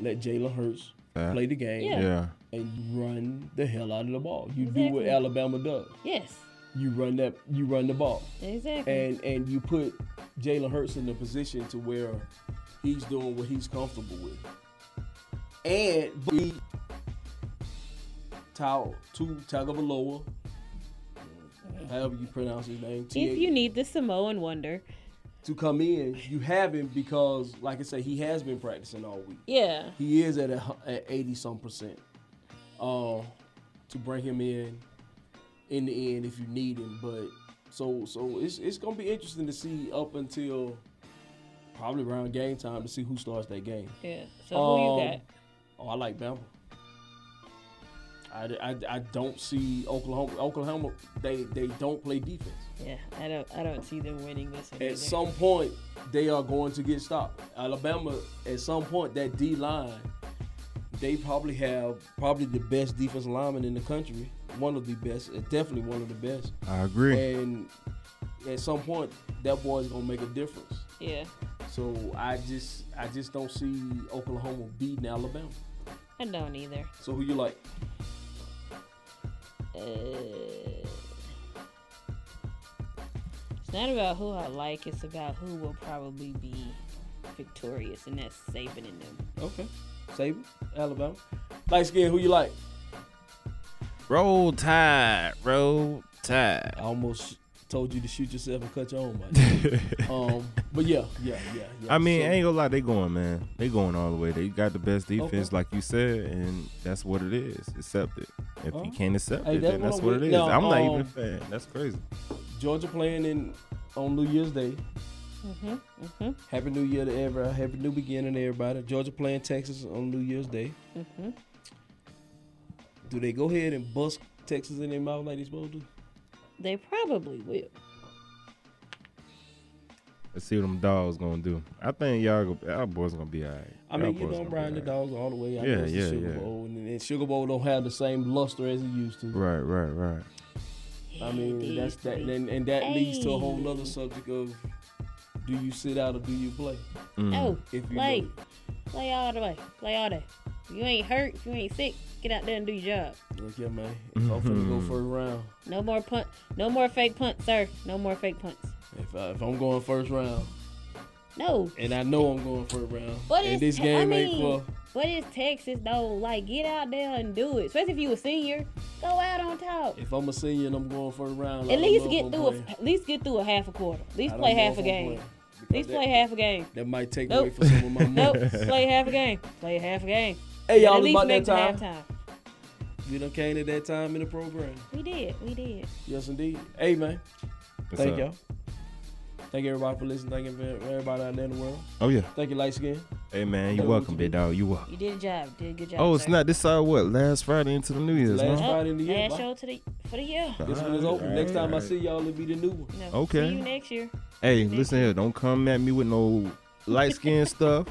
Let Jalen Hurts Yeah. play the game. Yeah. Yeah. And run the hell out of the ball. You do what Alabama does. Yes, You run that. You run the ball. exactly. And and you put Jalen Hurts in a position to where he's doing what he's comfortable with. And be Tau Tu Tagovailoa, however you pronounce his name, if you need the Samoan wonder, to come in, you have him because, like I said, he has been practicing all week. yeah, He is at a, at eighty some percent. Uh, to bring him in in the end if you need him, but so so it's it's gonna be interesting to see up until probably around game time to see who starts that game. yeah. So who you Um, got? Oh, I like Bama. I, I, I don't see Oklahoma. Oklahoma, they they don't play defense. Yeah, I don't I don't see them winning this. At either. some point, they are going to get stopped. Alabama, at some point, that D line, they probably have probably the best defensive lineman in the country. One of the best, uh, definitely one of the best. I agree. And at some point, that boy is gonna make a difference. Yeah. So I just I just don't see Oklahoma beating Alabama. I don't either. So who you like? Uh, it's not about who I like. It's about who will probably be victorious, and that's Saban and them. Okay, Saban, Alabama. Light skin, who you like? Roll Tide, roll Tide. I almost told you to shoot yourself and cut your own body. um, but yeah, yeah, yeah, yeah. I mean, So- I ain't gonna lie, they going, man. They going all the way. They got the best defense, Okay. like you said, and that's what it is. Accept it. If Oh. you can't accept Hey, it, that's then that's I'm what it is. Now, I'm not even a um, fan. That's crazy. Georgia playing in on New Year's Day. Mm-hmm. Mm-hmm. Happy New Year to everybody. Happy New Beginning to everybody. Georgia playing Texas on New Year's Day. Mm-hmm. Do they go ahead and bust Texas in their mouth like they supposed to? They probably will. Let's see what them dogs gonna do. I think y'all, go, our boys gonna be alright. I mean, you know, Brian the dogs all the way out Yeah, there to yeah, Sugar yeah. Bowl, and, and Sugar Bowl don't have the same luster as it used to. Right, right, right. I mean, that's that, and, and that leads to a whole other subject of do you sit out or do you play? Mm. Oh, If you play, know. play all the way, play all day. If you ain't hurt, if you ain't sick, get out there and do your job. Look here, man. If I'm finna go first mm-hmm. round, No more punt, no more fake punts, sir. No more fake punts. if, I, if I'm going first round, No. and I know I'm going first round, What and is this game I ain't mean, for What is Texas though? Like, get out there and do it. Especially if you a senior, go out on top. if I'm a senior and I'm going first round, At least get through a, playing. at least get through a half a quarter. At least I play half a game. At least because play half a game. That might take Nope. away from some of my money. Nope. play half a game. Play half a game. Hey, y'all, at it's least about make that the time. Halftime. We done came at that time in the program. We did. We did. Yes, indeed. Hey, man. What's Thank up? y'all. Thank you everybody for listening. Thank you for everybody out there in the world. Oh yeah. Thank you, light skin. Hey man, you Hey, welcome, big dog. You welcome. You did a job. Did a good job. Oh, it's sir. not this uh what last Friday into the New Year's, Last huh? Friday in the year. Last bye. show to the for the year. This one is open. Next time I see y'all, it'll be the new one. No, Okay. See you next year. Hey, listen here, don't come at me with no light skin stuff,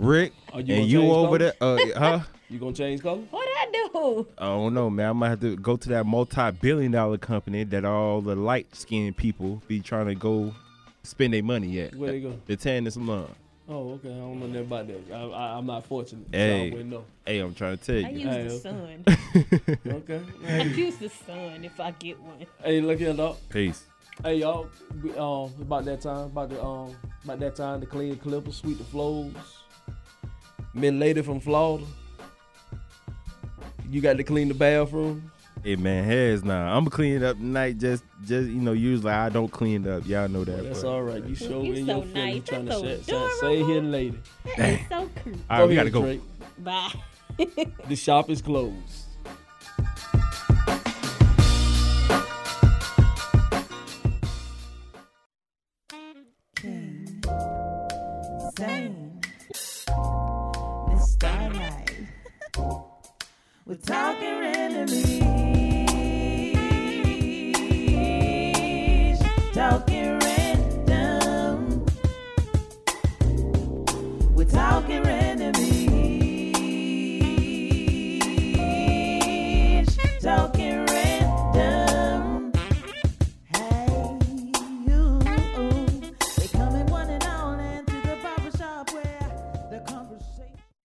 Rick. Are you and you change over there, uh, huh? You gonna change color? What I do? I don't know, man. I might have to go to that multi-billion-dollar company that all the light-skinned people be trying to go spend their money at. Where they go? The tan and salon. Oh, okay. I don't know nothing about that. I, I, I'm not fortunate. so I Hey, wouldn't know. hey, I'm trying to tell you. I you. use Hey, the okay. sun. Okay. I Hey, use the sun if I get one. hey, look here, dog. Peace. Hey, y'all. We, um, about that time. About the um, about that time to clean the clippers, sweep the floors. Men lady from Florida. You got to clean the bathroom. Hey man, heads now. I'm gonna clean it up tonight. Just, just you know, usually I don't clean it up. Y'all know that. That's but- all right. You show You in so your feelings nice. trying That's to so say, say, say here lady. That is so cute. All right, we gotta go. Drake. Bye. The shop is closed. King. We're talking randomly.